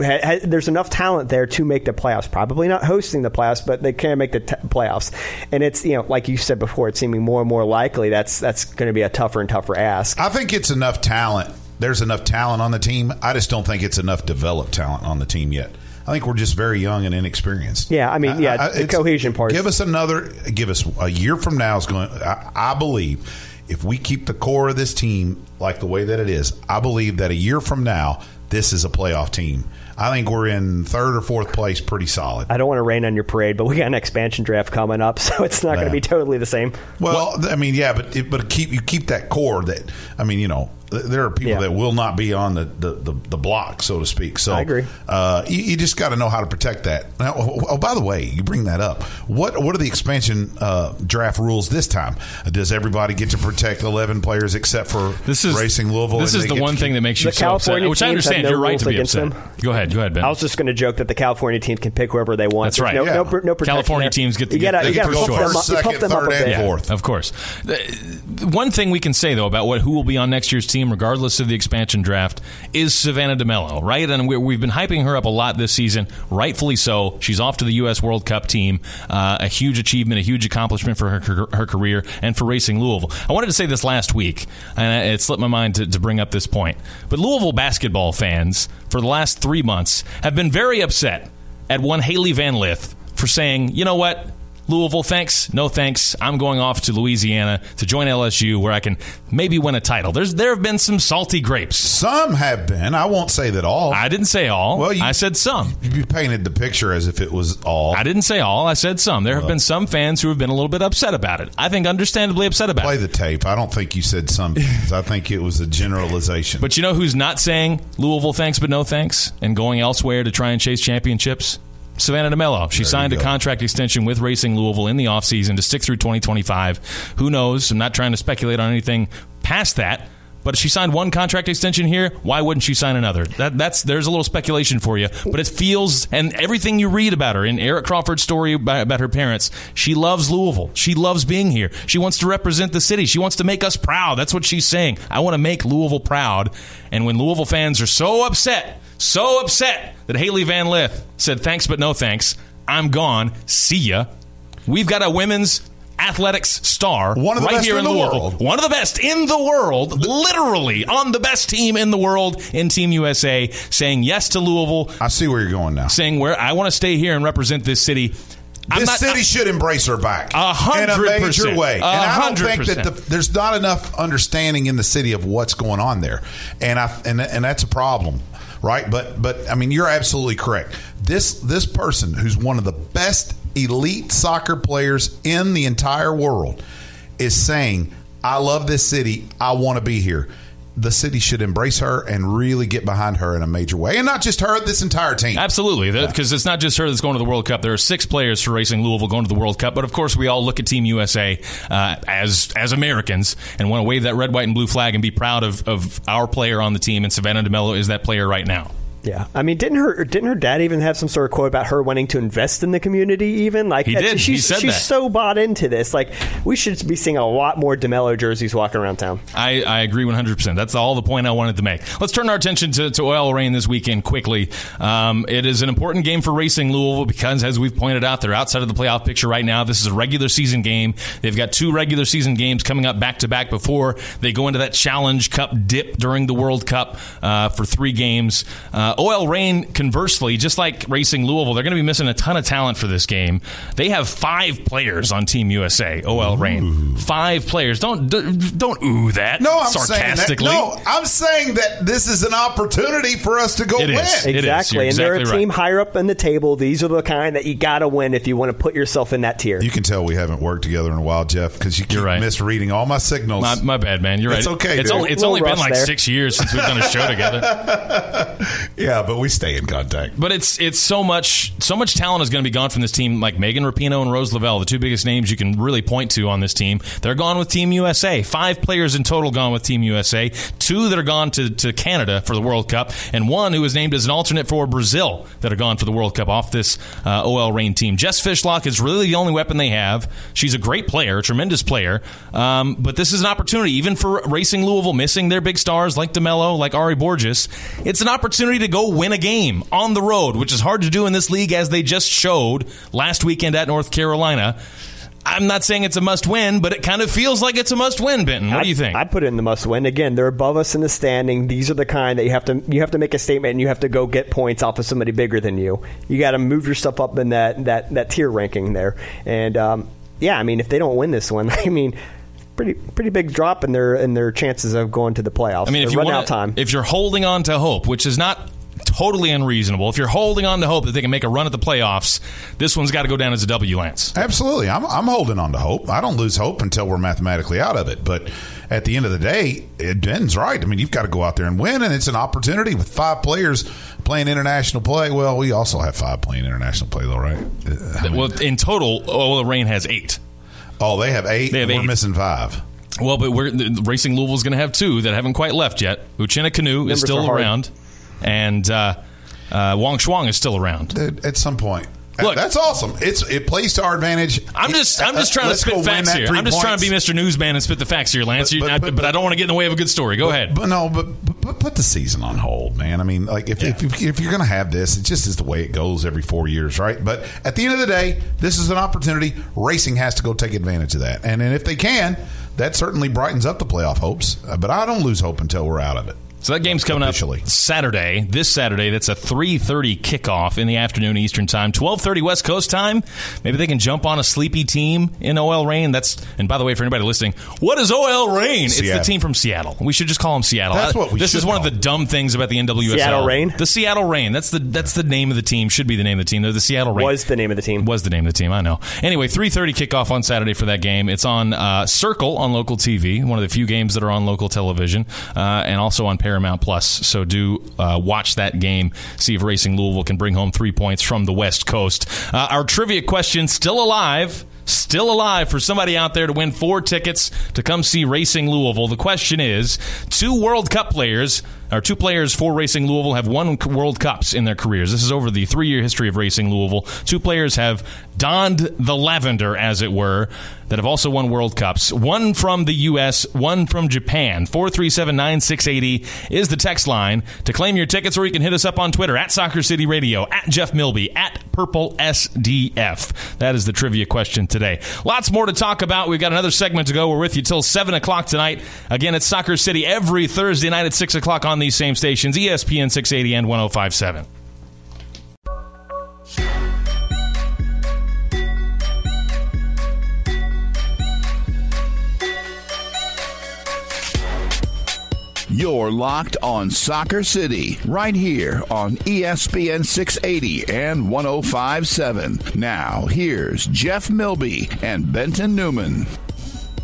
[SPEAKER 2] ha, ha, there's enough talent there to make the playoffs. Probably not hosting the playoffs, but they can make the t- playoffs. And it's, you know, like you said before, it's seeming more and more likely that's that's going to be a tougher and tougher ask.
[SPEAKER 3] I think it's enough talent. There's enough talent on the team. I just don't think it's enough developed talent on the team yet. I think we're just very young and inexperienced.
[SPEAKER 2] Yeah, I mean, yeah, the cohesion part.
[SPEAKER 3] Give us another. Give us a year from now is going. I, I believe if we keep the core of this team like the way that it is, I believe that a year from now this is a playoff team. I think we're in third or fourth place, pretty solid.
[SPEAKER 2] I don't want to rain on your parade, but we got an expansion draft coming up, so it's not going to be totally the same.
[SPEAKER 3] Well, I mean, yeah, but it, but keep you keep that core that I mean, you know, there are people
[SPEAKER 2] Yeah.
[SPEAKER 3] that will not be on the, the, the, the block, so to speak. So
[SPEAKER 2] I agree.
[SPEAKER 3] Uh, you, you just got to know how to protect that. Now, oh, oh, by the way, you bring that up. What what are the expansion uh, draft rules this time? Does everybody get to protect eleven players except for
[SPEAKER 1] This is
[SPEAKER 3] Racing Louisville?
[SPEAKER 1] This
[SPEAKER 3] and
[SPEAKER 1] is the one thing that makes you
[SPEAKER 2] The
[SPEAKER 1] so upset, which I understand.
[SPEAKER 2] no
[SPEAKER 1] You're right to be
[SPEAKER 2] against
[SPEAKER 1] upset.
[SPEAKER 2] them.
[SPEAKER 1] Go ahead, go ahead, Ben.
[SPEAKER 2] I was just going to joke that the California team can pick whoever they want.
[SPEAKER 1] That's right.
[SPEAKER 2] No,
[SPEAKER 3] Yeah.
[SPEAKER 2] no, no protection
[SPEAKER 1] California
[SPEAKER 2] there.
[SPEAKER 1] teams get to
[SPEAKER 2] you
[SPEAKER 1] get-
[SPEAKER 2] gotta, you
[SPEAKER 1] get
[SPEAKER 2] gotta
[SPEAKER 1] go
[SPEAKER 3] first,
[SPEAKER 2] up, you pump
[SPEAKER 3] second,
[SPEAKER 2] them up a
[SPEAKER 3] third, and
[SPEAKER 2] bit.
[SPEAKER 1] Yeah,
[SPEAKER 3] fourth.
[SPEAKER 1] of course. The- One thing we can say though about what who will be on next year's team, regardless of the expansion draft, is Savannah DeMelo, right? And we, we've been hyping her up a lot this season, rightfully so. She's off to the U.S. World Cup team, uh, a huge achievement, a huge accomplishment for her, her career and for Racing Louisville. I wanted to say this last week, and it slipped my mind to, to bring up this point, but Louisville basketball fans for the last three months have been very upset at one Hailey Van Lith for saying, you know what? Louisville, thanks. No thanks. I'm going off to Louisiana to join LSU where I can maybe win a title. There's there have been some salty grapes.
[SPEAKER 3] Some have been. I won't say that all.
[SPEAKER 1] I didn't say all.
[SPEAKER 3] Well, you-
[SPEAKER 1] I said some.
[SPEAKER 3] you painted the picture as if it was all.
[SPEAKER 1] I didn't say all. I said some. There have been some fans who have been a little bit upset about it. I think understandably upset about
[SPEAKER 3] Play
[SPEAKER 1] it.
[SPEAKER 3] Play the tape. I don't think you said some. I think it was a generalization.
[SPEAKER 1] But you know who's not saying Louisville thanks but no thanks and going elsewhere to try and chase championships? Savannah DeMelo. She
[SPEAKER 3] There
[SPEAKER 1] signed a contract extension with Racing Louisville in the offseason to stick through 2025. Who knows? I'm not trying to speculate on anything past that. But if she signed one contract extension here, why wouldn't she sign another? That, that's there's a little speculation for you, but it feels and everything you read about her in Eric Crawford's story about, about her parents, she loves Louisville. She loves being here. She wants to represent the city. She wants to make us proud. That's what she's saying. I want to make Louisville proud. And when Louisville fans are so upset, so upset that Hailey Van Lith said thanks but no thanks, I'm gone. See ya. We've got a women's athletics star
[SPEAKER 3] One of the
[SPEAKER 1] right
[SPEAKER 3] best
[SPEAKER 1] here
[SPEAKER 3] in
[SPEAKER 1] in,
[SPEAKER 3] the
[SPEAKER 1] Louisville.
[SPEAKER 3] world.
[SPEAKER 1] One of the best in the world, literally on the best team in the world in Team USA, saying yes to Louisville,
[SPEAKER 3] I see where you're going now.
[SPEAKER 1] saying where I want to stay here and represent this city. I'm
[SPEAKER 3] this
[SPEAKER 1] not-
[SPEAKER 3] city should embrace her back
[SPEAKER 1] A hundred
[SPEAKER 3] in a major way. And I don't think that the, there's not enough understanding in the city of what's going on there, and I and and that's a problem, right? But but I mean, you're absolutely correct. This this person who's one of the best elite soccer players in the entire world is saying, "I love this city. I want to be here." The city should embrace her and really get behind her in a major way, and not just her, this entire team.
[SPEAKER 1] Absolutely, because it's not just her that's going to the World Cup. There are six players for Racing Louisville going to the World Cup, but of course, we all look at Team USA uh, as as Americans and want to wave that red, white, and blue flag and be proud of, of our player on the team. And Savannah DeMelo is that player right now.
[SPEAKER 2] Yeah, I mean, didn't her didn't her dad even have some sort of quote about her wanting to invest in the community? Even like
[SPEAKER 1] He did. He
[SPEAKER 2] She's,
[SPEAKER 1] said
[SPEAKER 2] she's so bought into this. Like we should be seeing a lot more DeMelo jerseys walking around town.
[SPEAKER 1] I, I agree 100%. That's all the point I wanted to make. Let's turn our attention to, to OL Reign this weekend quickly. Um, it is an important game for Racing Louisville because, as we've pointed out, they're outside of the playoff picture right now. This is a regular season game. They've got two regular season games coming up back to back before they go into that Challenge Cup dip during the World Cup uh, for three games. Uh, Uh, oil Rain, conversely, just like Racing Louisville, they're going to be missing a ton of talent for this game. They have five players on Team USA, OL Reign. Five players. Don't don't ooh that
[SPEAKER 3] No, I'm saying that.
[SPEAKER 1] sarcastically.
[SPEAKER 3] No, I'm saying that this is an opportunity for us to go
[SPEAKER 1] It
[SPEAKER 3] win.
[SPEAKER 1] is. It
[SPEAKER 2] exactly,
[SPEAKER 1] You're
[SPEAKER 2] and they're a
[SPEAKER 1] exactly
[SPEAKER 2] team
[SPEAKER 1] right.
[SPEAKER 2] higher up in the table. These are the kind that you got to win if you want to put yourself in that tier.
[SPEAKER 3] You can tell we haven't worked together in a while, Jeff, because you keep
[SPEAKER 1] You're right.
[SPEAKER 3] misreading all my signals.
[SPEAKER 1] My, my bad, man. You're
[SPEAKER 3] It's
[SPEAKER 1] right.
[SPEAKER 3] okay,
[SPEAKER 1] It's
[SPEAKER 3] dude.
[SPEAKER 1] only, it's only been like
[SPEAKER 2] there.
[SPEAKER 1] six years since we've done a show together.
[SPEAKER 3] yeah, but we stay in contact.
[SPEAKER 1] But it's it's so much so much talent is going to be gone from this team. Like Megan Rapinoe and Rose Lavelle, the two biggest names you can really point to on this team, they're gone with Team USA. Five players in total gone with Team USA. Two that are gone to, to Canada for the World Cup, and one who was named as an alternate for Brazil that are gone for the World Cup off this uh, OL Reign team. Jess Fishlock is really the only weapon they have. She's a great player, a tremendous player. Um, but this is an opportunity, even for Racing Louisville, missing their big stars like DeMelo, like Ary Borges. It's an opportunity to go win a game on the road, which is hard to do in this league, as they just showed last weekend at North Carolina. I'm not saying it's a must win, but it kind of feels like it's a must win, Benton. What do you think?
[SPEAKER 2] I put it in the must win. Again, they're above us in the standing. These are the kind that you have to you have to make a statement and you have to go get points off of somebody bigger than you. You got to move yourself up in that that that tier ranking there. And um, yeah, I mean, if they don't win this one, I mean. Pretty, pretty big drop in their in their chances of going to the playoffs.
[SPEAKER 1] I mean, if
[SPEAKER 2] They're
[SPEAKER 1] you
[SPEAKER 2] running
[SPEAKER 1] want
[SPEAKER 2] out time,
[SPEAKER 1] if you're holding on to hope, which is not totally unreasonable, if you're holding on to hope that they can make a run at the playoffs, this one's got to go down as a W, Lance.
[SPEAKER 3] Absolutely. I'm, I'm holding on to hope. I don't lose hope until we're mathematically out of it. But at the end of the day, it, Ben's right. I mean, you've got to go out there and win, and it's an opportunity with five players playing international play. Well, we also have five playing international play, though, right? How many-
[SPEAKER 1] Well, in total, OL Reign has eight.
[SPEAKER 3] oh, they have eight.
[SPEAKER 1] They have
[SPEAKER 3] and We're
[SPEAKER 1] eight.
[SPEAKER 3] missing five.
[SPEAKER 1] Well, but we're Racing Louisville's going to have two that haven't quite left yet. Uchenna Kanu
[SPEAKER 2] Numbers
[SPEAKER 1] is still
[SPEAKER 2] are hard.
[SPEAKER 1] around, and uh, uh, Wang Shuang is still around.
[SPEAKER 3] At, at some point.
[SPEAKER 1] Look-
[SPEAKER 3] that's awesome. It's it plays to our advantage.
[SPEAKER 1] I'm just I'm just trying to spit facts here. I'm just trying to be. Mr. Newsman and spit the facts here, Lance.
[SPEAKER 3] But-
[SPEAKER 1] You-
[SPEAKER 3] but-
[SPEAKER 1] I-
[SPEAKER 3] but-
[SPEAKER 1] but I don't want to get in the way of a good story. Go ahead.
[SPEAKER 3] But no, but, put the season on hold, man. I mean, like if, if, if, if you're going to have this, it just is the way it goes every four years, right? But at the end of the day, this is an opportunity. Racing has to go take advantage of that, and, and if they can, that certainly brightens up the playoff hopes. But I don't lose hope until we're out of it.
[SPEAKER 1] So that game's coming
[SPEAKER 3] Officially.
[SPEAKER 1] up Saturday, this Saturday. That's a 3:30 kickoff in the afternoon Eastern Time, 12:30 West Coast time. Maybe they can jump on a sleepy team in OL Reign. That's and by the way, for anybody listening, what is OL Rain? It's the team from Seattle. We should just call them Seattle.
[SPEAKER 3] That's what we
[SPEAKER 1] This is one of the dumb things about the NWSL.
[SPEAKER 2] Seattle Reign.
[SPEAKER 1] The Seattle Reign. That's the that's the name of the team. Should be the name of the team. They're the Seattle Reign.
[SPEAKER 2] was the name of the team.
[SPEAKER 1] Was the name of the team? I know. Anyway, three thirty kickoff on Saturday for that game. It's on uh, Circle on local TV, one of the few games that are on local television, uh, and also on Paramount Amount plus. So do uh, watch that game. See if Racing Louisville can bring home three points from the West Coast. Uh, our trivia question still alive. Still alive for somebody out there to win four tickets to come see Racing Louisville. The question is two World Cup players or two players for Racing Louisville have won World Cups in their careers. This is over the three year history of Racing Louisville. Two players have donned the lavender, as it were, that have also won World Cups. One from the U.S., one from Japan. 437 9680 is the text line to claim your tickets, or you can hit us up on Twitter at Soccer City Radio, at Jeff Milby, at Purple SDF. That is the trivia question today. Lots more to talk about. We've got another segment to go. We're with you till 7 o'clock tonight. Again, it's Soccer City every Thursday night at 6 o'clock on these same stations, ESPN 680 and 1057.
[SPEAKER 4] You're locked on Soccer City right here on ESPN 680 and 1057. Now, here's Jeff Milby and Benton Newman.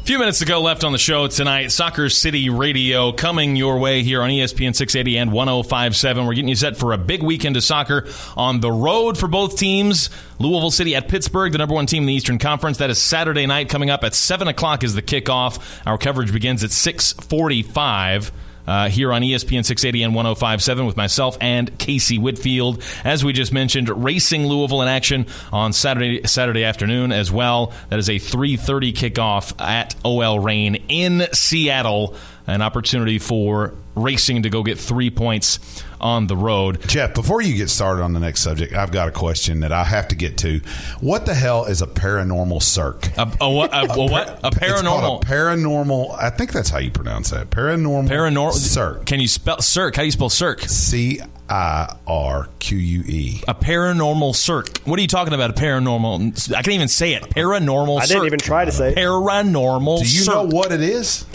[SPEAKER 1] Few minutes to go left on the show tonight. Soccer City Radio coming your way here on ESPN 680 and 1057. We're getting you set for a big weekend of soccer on the road for both teams. Louisville City at Pittsburgh, the number one team in the Eastern Conference. That is Saturday night coming up at 7 o'clock is the kickoff. Our coverage begins at 645 uh, here on ESPN 680 and 1057 with myself and Casey Whitfield. As we just mentioned, Racing Louisville in action on Saturday Saturday afternoon as well. That is a 3:30 kickoff at OL Reign in Seattle. An opportunity for Racing to go get three points on the road.
[SPEAKER 3] Jeff, before you get started on the next subject, I've got a question that I have to get to. What the hell is a paranormal Cirque?
[SPEAKER 1] A, a, what? A, a what? A paranormal.
[SPEAKER 3] called a paranormal. I think that's how you pronounce that. Paranormal.
[SPEAKER 1] Paranormal
[SPEAKER 3] Cirque.
[SPEAKER 1] Can you spell Cirque? How do you spell Cirque?
[SPEAKER 3] C I R Q U E.
[SPEAKER 1] A paranormal Cirque. What are you talking about? A paranormal? I can't even say it. Paranormal.
[SPEAKER 2] I didn't even try to say it.
[SPEAKER 1] Paranormal.
[SPEAKER 3] Do you
[SPEAKER 1] Cirque.
[SPEAKER 3] know what it is?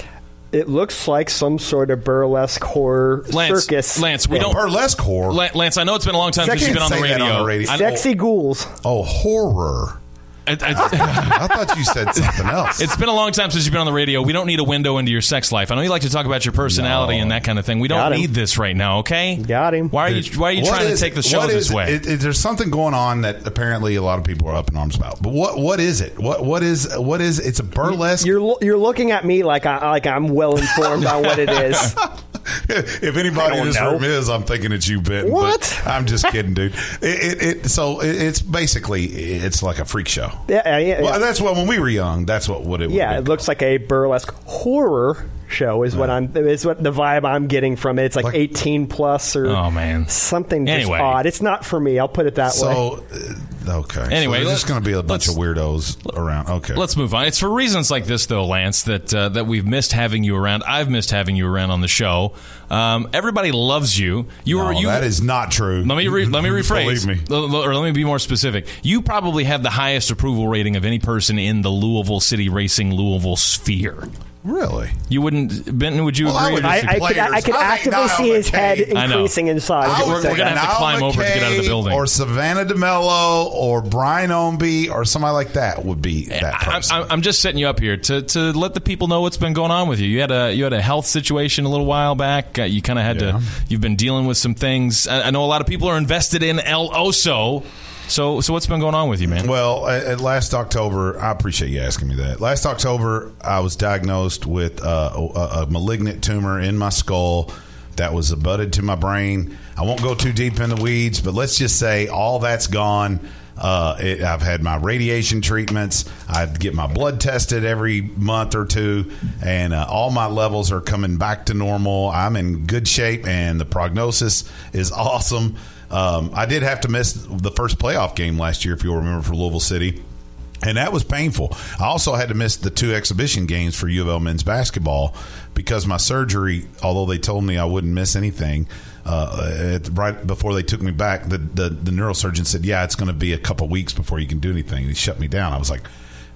[SPEAKER 2] It looks like some sort of burlesque horror
[SPEAKER 1] Lance,
[SPEAKER 2] circus.
[SPEAKER 1] Lance, we don't.
[SPEAKER 3] Burlesque horror.
[SPEAKER 1] Lance, I know it's been a long time since you've been on the radio.
[SPEAKER 3] on the radio.
[SPEAKER 1] I-
[SPEAKER 2] Sexy ghouls.
[SPEAKER 3] oh, horror.
[SPEAKER 1] I- I-
[SPEAKER 3] I thought you said something else.
[SPEAKER 1] it's been a long time since you've been on the radio. We don't need a window into your sex life. I know you like to talk about your personality
[SPEAKER 3] No.
[SPEAKER 1] and that kind of thing. We don't
[SPEAKER 2] him.
[SPEAKER 1] need this right now, okay?
[SPEAKER 2] Got him.
[SPEAKER 1] Why are you Why are you
[SPEAKER 3] What
[SPEAKER 1] trying
[SPEAKER 3] is
[SPEAKER 1] to take the show
[SPEAKER 3] What
[SPEAKER 1] this
[SPEAKER 3] is
[SPEAKER 1] way?
[SPEAKER 3] It- it- there's something going on that apparently a lot of people are up in arms about. But what what is it? What what is what is? It's a burlesque.
[SPEAKER 2] You're lo- you're looking at me like I like I'm well informed on what it is.
[SPEAKER 3] if anybody in this
[SPEAKER 2] know.
[SPEAKER 3] room is, I'm thinking it's you, Ben.
[SPEAKER 2] What?
[SPEAKER 3] but I'm just kidding, dude. It, it, it so it, it's basically it's like a freak show.
[SPEAKER 2] Yeah, yeah, yeah.
[SPEAKER 3] Well, that's what when we were young. That's what what it.
[SPEAKER 2] yeah, it
[SPEAKER 3] be
[SPEAKER 2] looks like a burlesque horror show. Is what I'm. Is what the vibe I'm getting from it. It's like,
[SPEAKER 3] Like-
[SPEAKER 2] 18 plus or
[SPEAKER 1] Oh, man.
[SPEAKER 2] something just
[SPEAKER 1] Anyway.
[SPEAKER 2] odd. It's not for me. I'll put it that way.
[SPEAKER 3] So uh, okay.
[SPEAKER 1] Anyway,
[SPEAKER 3] so there's
[SPEAKER 1] let's-
[SPEAKER 3] just going to be a bunch of
[SPEAKER 1] let's-
[SPEAKER 3] weirdos around. Okay,
[SPEAKER 1] Let's move on. It's for reasons like this, though, Lance, that uh, that we've missed having you around. I've missed having you around on the show. Um, everybody loves you. You
[SPEAKER 3] No,
[SPEAKER 1] were you.
[SPEAKER 3] that is not true.
[SPEAKER 1] Let me re- let me rephrase.
[SPEAKER 3] Believe me.
[SPEAKER 1] L- l- Or let me be more specific. You probably have the highest approval rating of any person in the Louisville City Racing Louisville sphere.
[SPEAKER 3] Really?
[SPEAKER 1] You wouldn't, Benton? Would you
[SPEAKER 3] Well, I
[SPEAKER 1] agree?
[SPEAKER 3] would-
[SPEAKER 1] or
[SPEAKER 2] I,
[SPEAKER 1] disagree?
[SPEAKER 2] I could, I
[SPEAKER 3] players.
[SPEAKER 2] could
[SPEAKER 3] I mean,
[SPEAKER 2] actively see his head
[SPEAKER 3] McCabe.
[SPEAKER 1] I know.
[SPEAKER 2] increasing in size.
[SPEAKER 3] I
[SPEAKER 1] We're-
[SPEAKER 3] would
[SPEAKER 1] we're
[SPEAKER 3] say
[SPEAKER 1] gonna have to
[SPEAKER 3] Niall
[SPEAKER 1] climb over to get out of the
[SPEAKER 3] McCabe
[SPEAKER 1] building.
[SPEAKER 3] Or Savannah DeMelo or Brian Ownby or somebody like that would be that
[SPEAKER 1] I,
[SPEAKER 3] person.
[SPEAKER 1] I, I'm just setting you up here to, to let the people know what's been going on with you. You had a you had a health situation a little while back. Uh, you kind of had
[SPEAKER 3] Yeah.
[SPEAKER 1] to. You've been dealing with some things. I, I know a lot of people are invested in El Oso. So so what's been going on with you, man?
[SPEAKER 3] Well, at, at last October, I appreciate you asking me that. Last October, I was diagnosed with uh, a, a malignant tumor in my skull that was abutted to my brain. I won't go too deep in the weeds, but let's just say all that's gone. Uh, it, I've had my radiation treatments. I get my blood tested every month or two, and uh, all my levels are coming back to normal. I'm in good shape, and the prognosis is awesome. Um, I did have to miss the first playoff game last year, if you'll remember, for Louisville City. And that was painful. I also had to miss the two exhibition games for U of L men's basketball because my surgery, although they told me I wouldn't miss anything, uh, at, right before they took me back, the, the, the neurosurgeon said, Yeah, it's going to be a couple weeks before you can do anything. And he shut me down. I was like,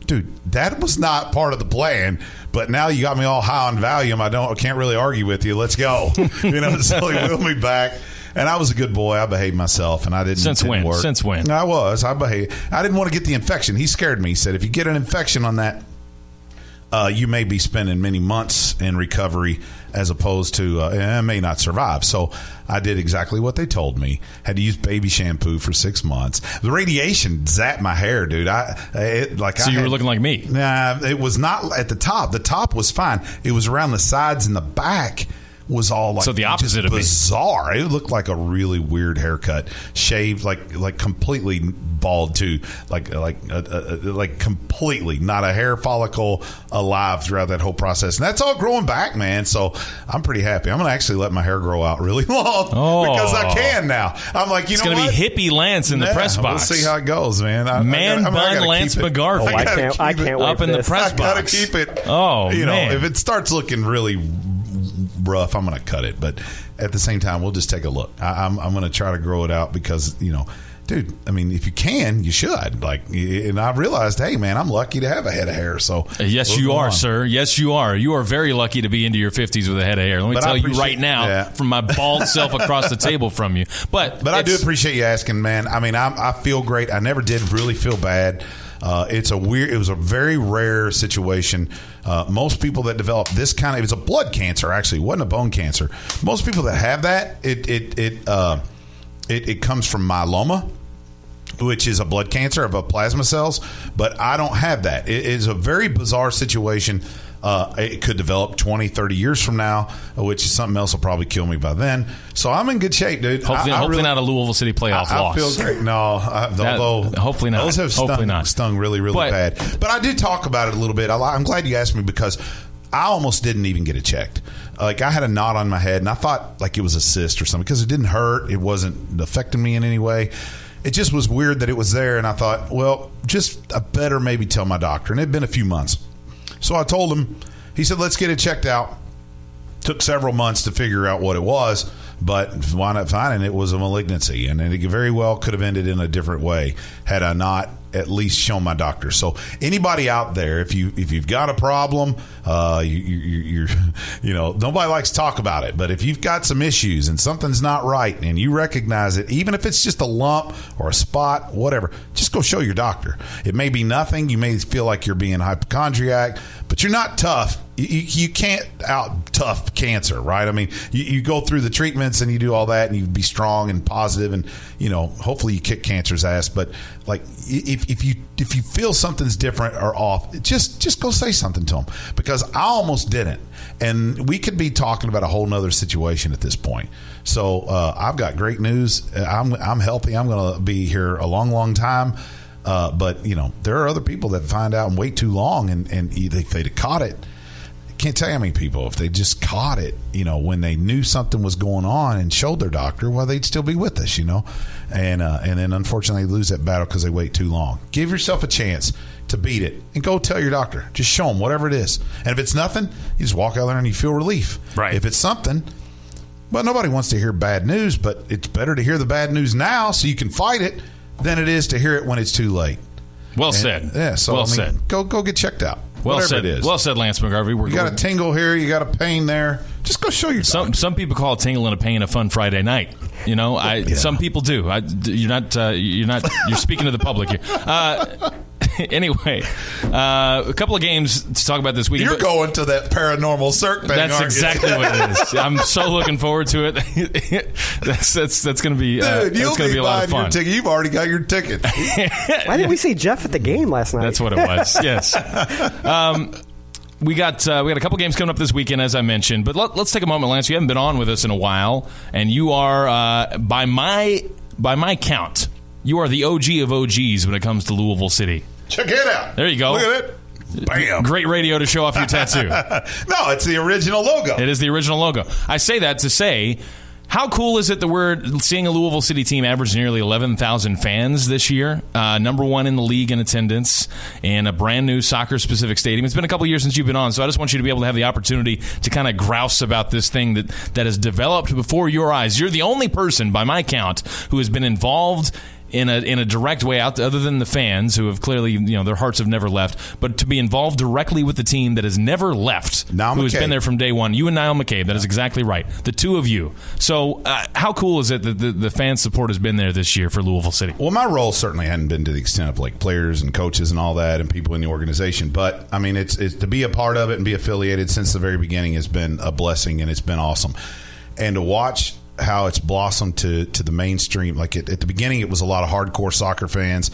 [SPEAKER 3] Dude, that was not part of the plan, but now you got me all high on Valium. I don't, I can't really argue with you. Let's go. you know, so he wheeled me back, and I was a good boy. I behaved myself, and I didn't.
[SPEAKER 1] Since
[SPEAKER 3] didn't
[SPEAKER 1] when?
[SPEAKER 3] Work.
[SPEAKER 1] Since when?
[SPEAKER 3] I was. I behaved. I didn't want to get the infection. He scared me. He said, if you get an infection on that, uh, you may be spending many months in recovery as opposed to uh, may not survive. So I did exactly what they told me. Had to use baby shampoo for six months. The radiation zapped my hair, dude. I it, like
[SPEAKER 1] so
[SPEAKER 3] I
[SPEAKER 1] you were looking like me.
[SPEAKER 3] Nah, it was not at the top. The top was fine. It was around the sides and the back was all like
[SPEAKER 1] So the opposite of me.
[SPEAKER 3] bizarre. It looked like a really weird haircut, shaved like like completely bald too, like like uh, uh, like completely not a hair follicle alive throughout that whole process. And that's all growing back, man. So I'm pretty happy. I'm gonna actually let my hair grow out really long
[SPEAKER 1] Oh.
[SPEAKER 3] because I can now. I'm like, you
[SPEAKER 1] It's
[SPEAKER 3] know
[SPEAKER 1] going to
[SPEAKER 3] what?
[SPEAKER 1] be hippie Lance in the press box.
[SPEAKER 3] We'll see how it goes, man. I,
[SPEAKER 1] Man
[SPEAKER 3] I, gotta- I mean, I
[SPEAKER 1] bun
[SPEAKER 3] gotta
[SPEAKER 1] Lance
[SPEAKER 3] keep it.
[SPEAKER 1] McGarvey.
[SPEAKER 2] Oh, I
[SPEAKER 3] gotta
[SPEAKER 2] can't. I
[SPEAKER 3] keep it
[SPEAKER 2] can't wait
[SPEAKER 1] Up
[SPEAKER 2] for
[SPEAKER 1] in the
[SPEAKER 2] this.
[SPEAKER 1] press
[SPEAKER 3] I gotta keep it.
[SPEAKER 1] Oh,
[SPEAKER 3] you know,
[SPEAKER 1] man.
[SPEAKER 3] if it starts looking really rough, I'm going to cut it. But at the same time, we'll just take a look. I, I'm, I'm going to try to grow it out because you know. Dude, I mean, if you can, you should. Like, and I realized, hey, man, I'm lucky to have a head of hair. So,
[SPEAKER 1] uh,
[SPEAKER 3] Yes,
[SPEAKER 1] you are,
[SPEAKER 3] on.
[SPEAKER 1] sir. Yes, you are. You are very lucky to be into your 50s with a head of hair. Let me
[SPEAKER 3] But
[SPEAKER 1] tell you right now
[SPEAKER 3] yeah.
[SPEAKER 1] from my bald self across the table from you. But
[SPEAKER 3] But I do appreciate you asking, man. I mean, I'm, I feel great. I never did really feel bad. Uh, it's a weird. It was a very rare situation. Uh, most people that develop this kind of it's a blood cancer. Actually, wasn't a bone cancer. Most people that have that, it it it uh, it, it comes from myeloma which is a blood cancer of a plasma cells, but I don't have that. It is a very bizarre situation. Uh, it could develop 20, 30 years from now, which is something else will probably kill me by then. So I'm in good shape, dude.
[SPEAKER 1] Hopefully,
[SPEAKER 3] I, I
[SPEAKER 1] hopefully
[SPEAKER 3] really-
[SPEAKER 1] not a Louisville City playoff
[SPEAKER 3] I, I
[SPEAKER 1] loss.
[SPEAKER 3] feel great. No, I,
[SPEAKER 1] That-
[SPEAKER 3] although
[SPEAKER 1] hopefully not.
[SPEAKER 3] Those have stung,
[SPEAKER 1] Hopefully not.
[SPEAKER 3] stung really, really
[SPEAKER 1] But-
[SPEAKER 3] bad. But I did talk about it a little bit. I, I'm glad you asked me because I almost didn't even get it checked. Like I had a knot on my head, and I thought like it was a cyst or something because it didn't hurt. It wasn't affecting me in any way. It just was weird that it was there, and I thought, well, just I better maybe tell my doctor. And it had been a few months, so I told him. He said, "Let's get it checked out." took several months to figure out what it was, but wound up finding it was a malignancy, and it very well could have ended in a different way had I not at least shown my doctor. So anybody out there, if you if you've got a problem, uh, you, you you know nobody likes to talk about it, but if you've got some issues and something's not right and you recognize it, even if it's just a lump or a spot, whatever, just go show your doctor. It may be nothing. You may feel like you're being hypochondriac, but you're not tough. You, you, can't out tough cancer, right? I mean, you, you go through the treatments and you do all that, and you be strong and positive, and you know, hopefully you kick cancer's ass. But like, if, if you if you feel something's different or off, just just go say something to them because I almost didn't, and we could be talking about a whole nother situation at this point. So uh, I've got great news. I'm I'm healthy. I'm going to be here a long, long time. Uh, but you know, there are other people that find out and wait too long, and and if they'd have caught it can't tell you how many people if they just caught it you know when they knew something was going on and showed their doctor well they'd still be with us you know? And uh, and then unfortunately lose that battle because they wait too long. Give yourself a chance to beat it and go tell your doctor. Just show them whatever it is. And if it's nothing you just walk out there and you feel relief.
[SPEAKER 1] Right.
[SPEAKER 3] if it's something well nobody wants to hear bad news but it's better to hear the bad news now so you can fight it than it is to hear it when it's too late.
[SPEAKER 1] Well
[SPEAKER 3] And-
[SPEAKER 1] said.
[SPEAKER 3] yeah so
[SPEAKER 1] well
[SPEAKER 3] I mean,
[SPEAKER 1] said.
[SPEAKER 3] go go get checked out
[SPEAKER 1] Well said.
[SPEAKER 3] it is
[SPEAKER 1] Well said, Lance McGarvey. We're
[SPEAKER 3] you got a tingle here, you got a pain there. Just go show your
[SPEAKER 1] some
[SPEAKER 3] doctor.
[SPEAKER 1] some people call a tingle and a pain a fun Friday night. You know, I
[SPEAKER 3] Yeah.
[SPEAKER 1] some people do. I, you're not uh, you're not you're speaking to the public here. Uh, anyway, uh, a couple of games to talk about this week.
[SPEAKER 3] You're going to that paranormal Cirque thing.
[SPEAKER 1] That's
[SPEAKER 3] aren't you?
[SPEAKER 1] exactly what it is. I'm so looking forward to it. that's that's that's going to be uh,
[SPEAKER 3] Dude, you'll
[SPEAKER 1] that's going to be a lot of
[SPEAKER 3] buying your
[SPEAKER 1] fun.
[SPEAKER 3] ticket. You've already got your ticket.
[SPEAKER 2] Why didn't we see Jeff at the game last night?
[SPEAKER 1] That's what it was. Yes. Um, we got uh, we got a couple games coming up this weekend, as I mentioned. But let, us take a moment, Lance. You haven't been on with us in a while, and you are uh, by my by my count, you are the OG of OGs when it comes to Louisville City.
[SPEAKER 3] Check it out.
[SPEAKER 1] There you go.
[SPEAKER 3] Look at it. Bam.
[SPEAKER 1] Great radio to show off your tattoo.
[SPEAKER 3] No, it's the original logo.
[SPEAKER 1] It is the original logo. I say that to say, how cool is it that we're seeing a Louisville City team average nearly 11,000 fans this year? Uh, number one in the league in attendance in a brand new soccer specific stadium. It's been a couple years since you've been on, so I just want you to be able to have the opportunity to kind of grouse about this thing that, that has developed before your eyes. You're the only person, by my count, who has been involved in a in a direct way out other than the fans who have clearly you know their hearts have never left but to be involved directly with the team that has never left
[SPEAKER 3] Niall
[SPEAKER 1] who has been there from day one you and Niall McCabe that is exactly right the two of you so uh, how cool is it that the, the fan support has been there this year for Louisville City
[SPEAKER 3] Well, my role certainly hadn't been to the extent of like players and coaches and all that, and people in the organization. But I mean, it's, it's to be a part of it and be affiliated since the very beginning has been a blessing, and it's been awesome. And to watch how it's blossomed to to the mainstream, like it, at the beginning, it was a lot of hardcore soccer fans.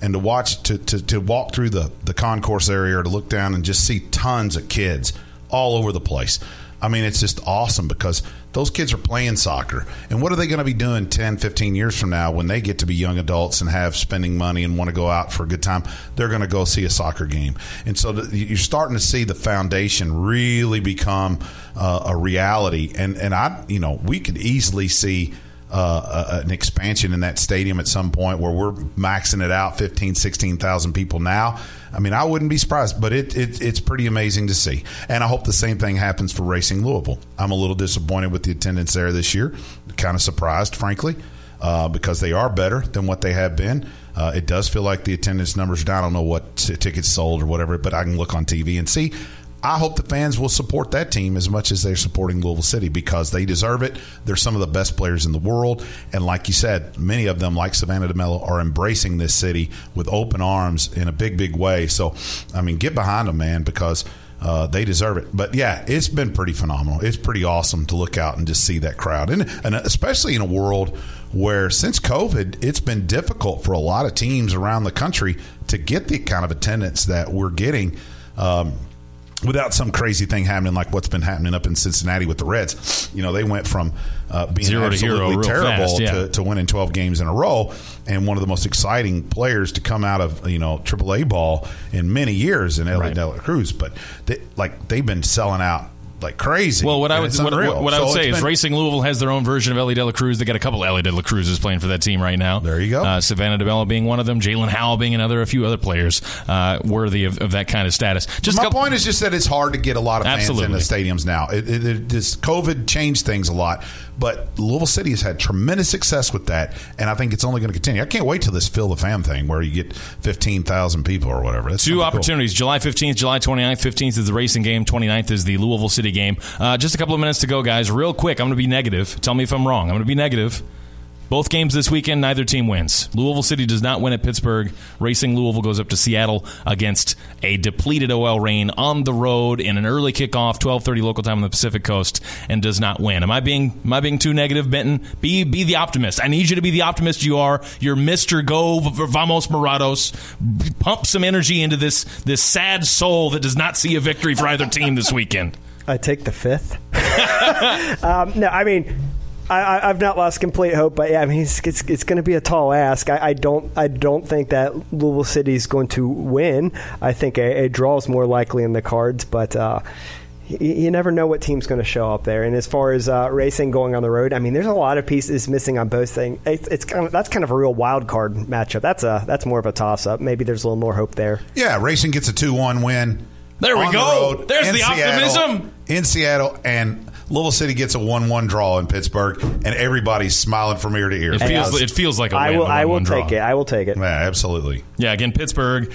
[SPEAKER 3] And to watch to, to, to walk through the, the concourse area or to look down and just see tons of kids all over the place. I mean, it's just awesome because those kids are playing soccer. And what are they going to be doing 10, 15 years from now when they get to be young adults and have spending money and want to go out for a good time? They're going to go see a soccer game. And so you're starting to see the foundation really become uh, a reality. And, and I, you know, we could easily see uh, an expansion in that stadium at some point where we're maxing it out 15, 16,000 people now. I mean, I wouldn't be surprised, but it, it, it's pretty amazing to see. And I hope the same thing happens for Racing Louisville. I'm a little disappointed with the attendance there this year. Kind of surprised, frankly, uh, because they are better than what they have been. Uh, it does feel like the attendance numbers down. I don't know what t- tickets sold or whatever, but I can look on TV and see. I hope the fans will support that team as much as they're supporting Louisville City because they deserve it. They're some of the best players in the world. And like you said, many of them, like Savannah DeMelo, are embracing this city with open arms in a big, big way. So, I mean, get behind them, man, because uh, they deserve it. But yeah, it's been pretty phenomenal. It's pretty awesome to look out and just see that crowd. And, and especially in a world where since COVID, it's been difficult for a lot of teams around the country to get the kind of attendance that we're getting. Um, without some crazy thing happening like what's been happening up in Cincinnati with the Reds. You know, they went from uh, being
[SPEAKER 1] Zero
[SPEAKER 3] absolutely terrible
[SPEAKER 1] fast, yeah.
[SPEAKER 3] to, to winning 12 games in a row and one of the most exciting players to come out of, you know, AAA ball in many years in LA
[SPEAKER 1] Right.
[SPEAKER 3] De La Cruz. But they, like they've been selling out like crazy.
[SPEAKER 1] Well, what I would what, what, what I would say
[SPEAKER 3] it's
[SPEAKER 1] is Racing Louisville has their own version of Elly De La Cruz. They got a couple of Elly De La Cruzes playing for that team right now.
[SPEAKER 3] There you go.
[SPEAKER 1] Uh, Savannah DeMelo being one of them, Jaelin Howell being another, a few other players uh, worthy of, of that kind of status. Just
[SPEAKER 3] My
[SPEAKER 1] couple-
[SPEAKER 3] point is just that it's hard to get a lot of fans in the stadiums now. It, it, it, this COVID changed things a lot, but Louisville City has had tremendous success with that, and I think it's only going to continue. I can't wait till this fill the fam thing where you get fifteen thousand people or whatever. That's
[SPEAKER 1] Two
[SPEAKER 3] gonna cool.
[SPEAKER 1] opportunities, July 15th, July 29th. 15th is the racing game, 29th is the Louisville City game. Uh, just a couple of minutes to go, guys. Real quick, I'm going to be negative. Tell me if I'm wrong. I'm going to be negative. Both games this weekend, neither team wins. Louisville City does not win at Pittsburgh. Racing Louisville goes up to Seattle against a depleted OL Reign on the road in an early kickoff, 12:30 local time on the Pacific Coast, and does not win. Am I being am I being too negative, Benton? Be be the optimist. I need you to be the optimist you are. You're Mr. Go Vamos Morados. Pump some energy into this this sad soul that does not see a victory for either team this weekend.
[SPEAKER 2] I take the fifth. um, no, I mean, I, I, I've not lost complete hope, but yeah, I mean, it's it's, it's going to be a tall ask. I, I don't I don't think that Louisville City is going to win. I think a, a draw is more likely in the cards, but. Uh, you, you never know what team's going to show up there. And as far as uh, racing going on the road, I mean, there's a lot of pieces missing on both things. It's, it's kind of that's kind of a real wild card matchup. That's a that's more of a toss up. Maybe there's a little more hope there.
[SPEAKER 3] Yeah, Racing gets a two-one win.
[SPEAKER 1] There we
[SPEAKER 3] on
[SPEAKER 1] go.
[SPEAKER 3] The road
[SPEAKER 1] There's
[SPEAKER 3] in
[SPEAKER 1] the
[SPEAKER 3] Seattle-
[SPEAKER 1] optimism.
[SPEAKER 3] In Seattle, and Louisville City gets a one-one draw in Pittsburgh, and everybody's smiling from ear to ear.
[SPEAKER 1] It feels it feels like a
[SPEAKER 2] I
[SPEAKER 1] win.
[SPEAKER 2] will
[SPEAKER 1] a
[SPEAKER 2] I will
[SPEAKER 1] 1-1 draw.
[SPEAKER 2] take it. I will take it.
[SPEAKER 3] Yeah, absolutely.
[SPEAKER 1] Yeah, again, Pittsburgh.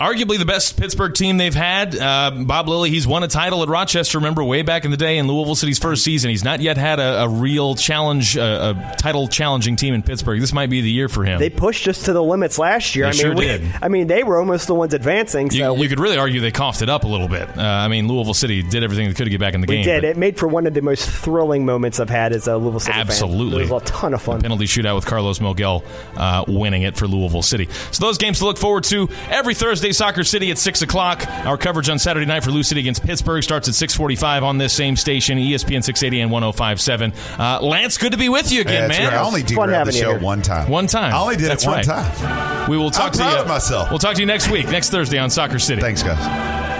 [SPEAKER 1] Arguably the best Pittsburgh team they've had. Uh, Bob Lilley, he's won a title at Rochester, remember, way back in the day in Louisville City's first season. He's not yet had a, a real challenge, uh, a title challenging team in Pittsburgh. This might be the year for him.
[SPEAKER 2] They pushed us to the limits last year.
[SPEAKER 1] They
[SPEAKER 2] I mean,
[SPEAKER 1] sure
[SPEAKER 2] we,
[SPEAKER 1] did.
[SPEAKER 2] I mean, they were almost the ones advancing. So
[SPEAKER 1] you,
[SPEAKER 2] we,
[SPEAKER 1] you could really argue they coughed it up a little bit. Uh, I mean, Louisville City did everything they could to get back in the
[SPEAKER 2] we
[SPEAKER 1] game.
[SPEAKER 2] did. It made for one of the most thrilling moments I've had as a Louisville City fan.
[SPEAKER 1] Absolutely.
[SPEAKER 2] It was a ton of fun.
[SPEAKER 1] penalty shootout with Carlos Moguel uh, winning it for Louisville City. So those games to look forward to every Thursday. Soccer City at six o'clock. Our coverage on Saturday night for Lou City against Pittsburgh starts at six forty-five on this same station, ESPN six eighty and one zero five seven. Uh, Lance, good to be with you again,
[SPEAKER 3] Yeah, that's
[SPEAKER 1] man.
[SPEAKER 3] right. I only
[SPEAKER 2] Fun
[SPEAKER 3] derailed the show
[SPEAKER 2] here.
[SPEAKER 3] one time.
[SPEAKER 1] One time.
[SPEAKER 3] I only did
[SPEAKER 1] That's
[SPEAKER 3] it one
[SPEAKER 1] right.
[SPEAKER 3] time.
[SPEAKER 1] We will talk
[SPEAKER 3] I'm
[SPEAKER 1] to
[SPEAKER 3] proud
[SPEAKER 1] you.
[SPEAKER 3] of myself.
[SPEAKER 1] We'll talk to you next week, next Thursday on Soccer City.
[SPEAKER 3] Thanks, guys.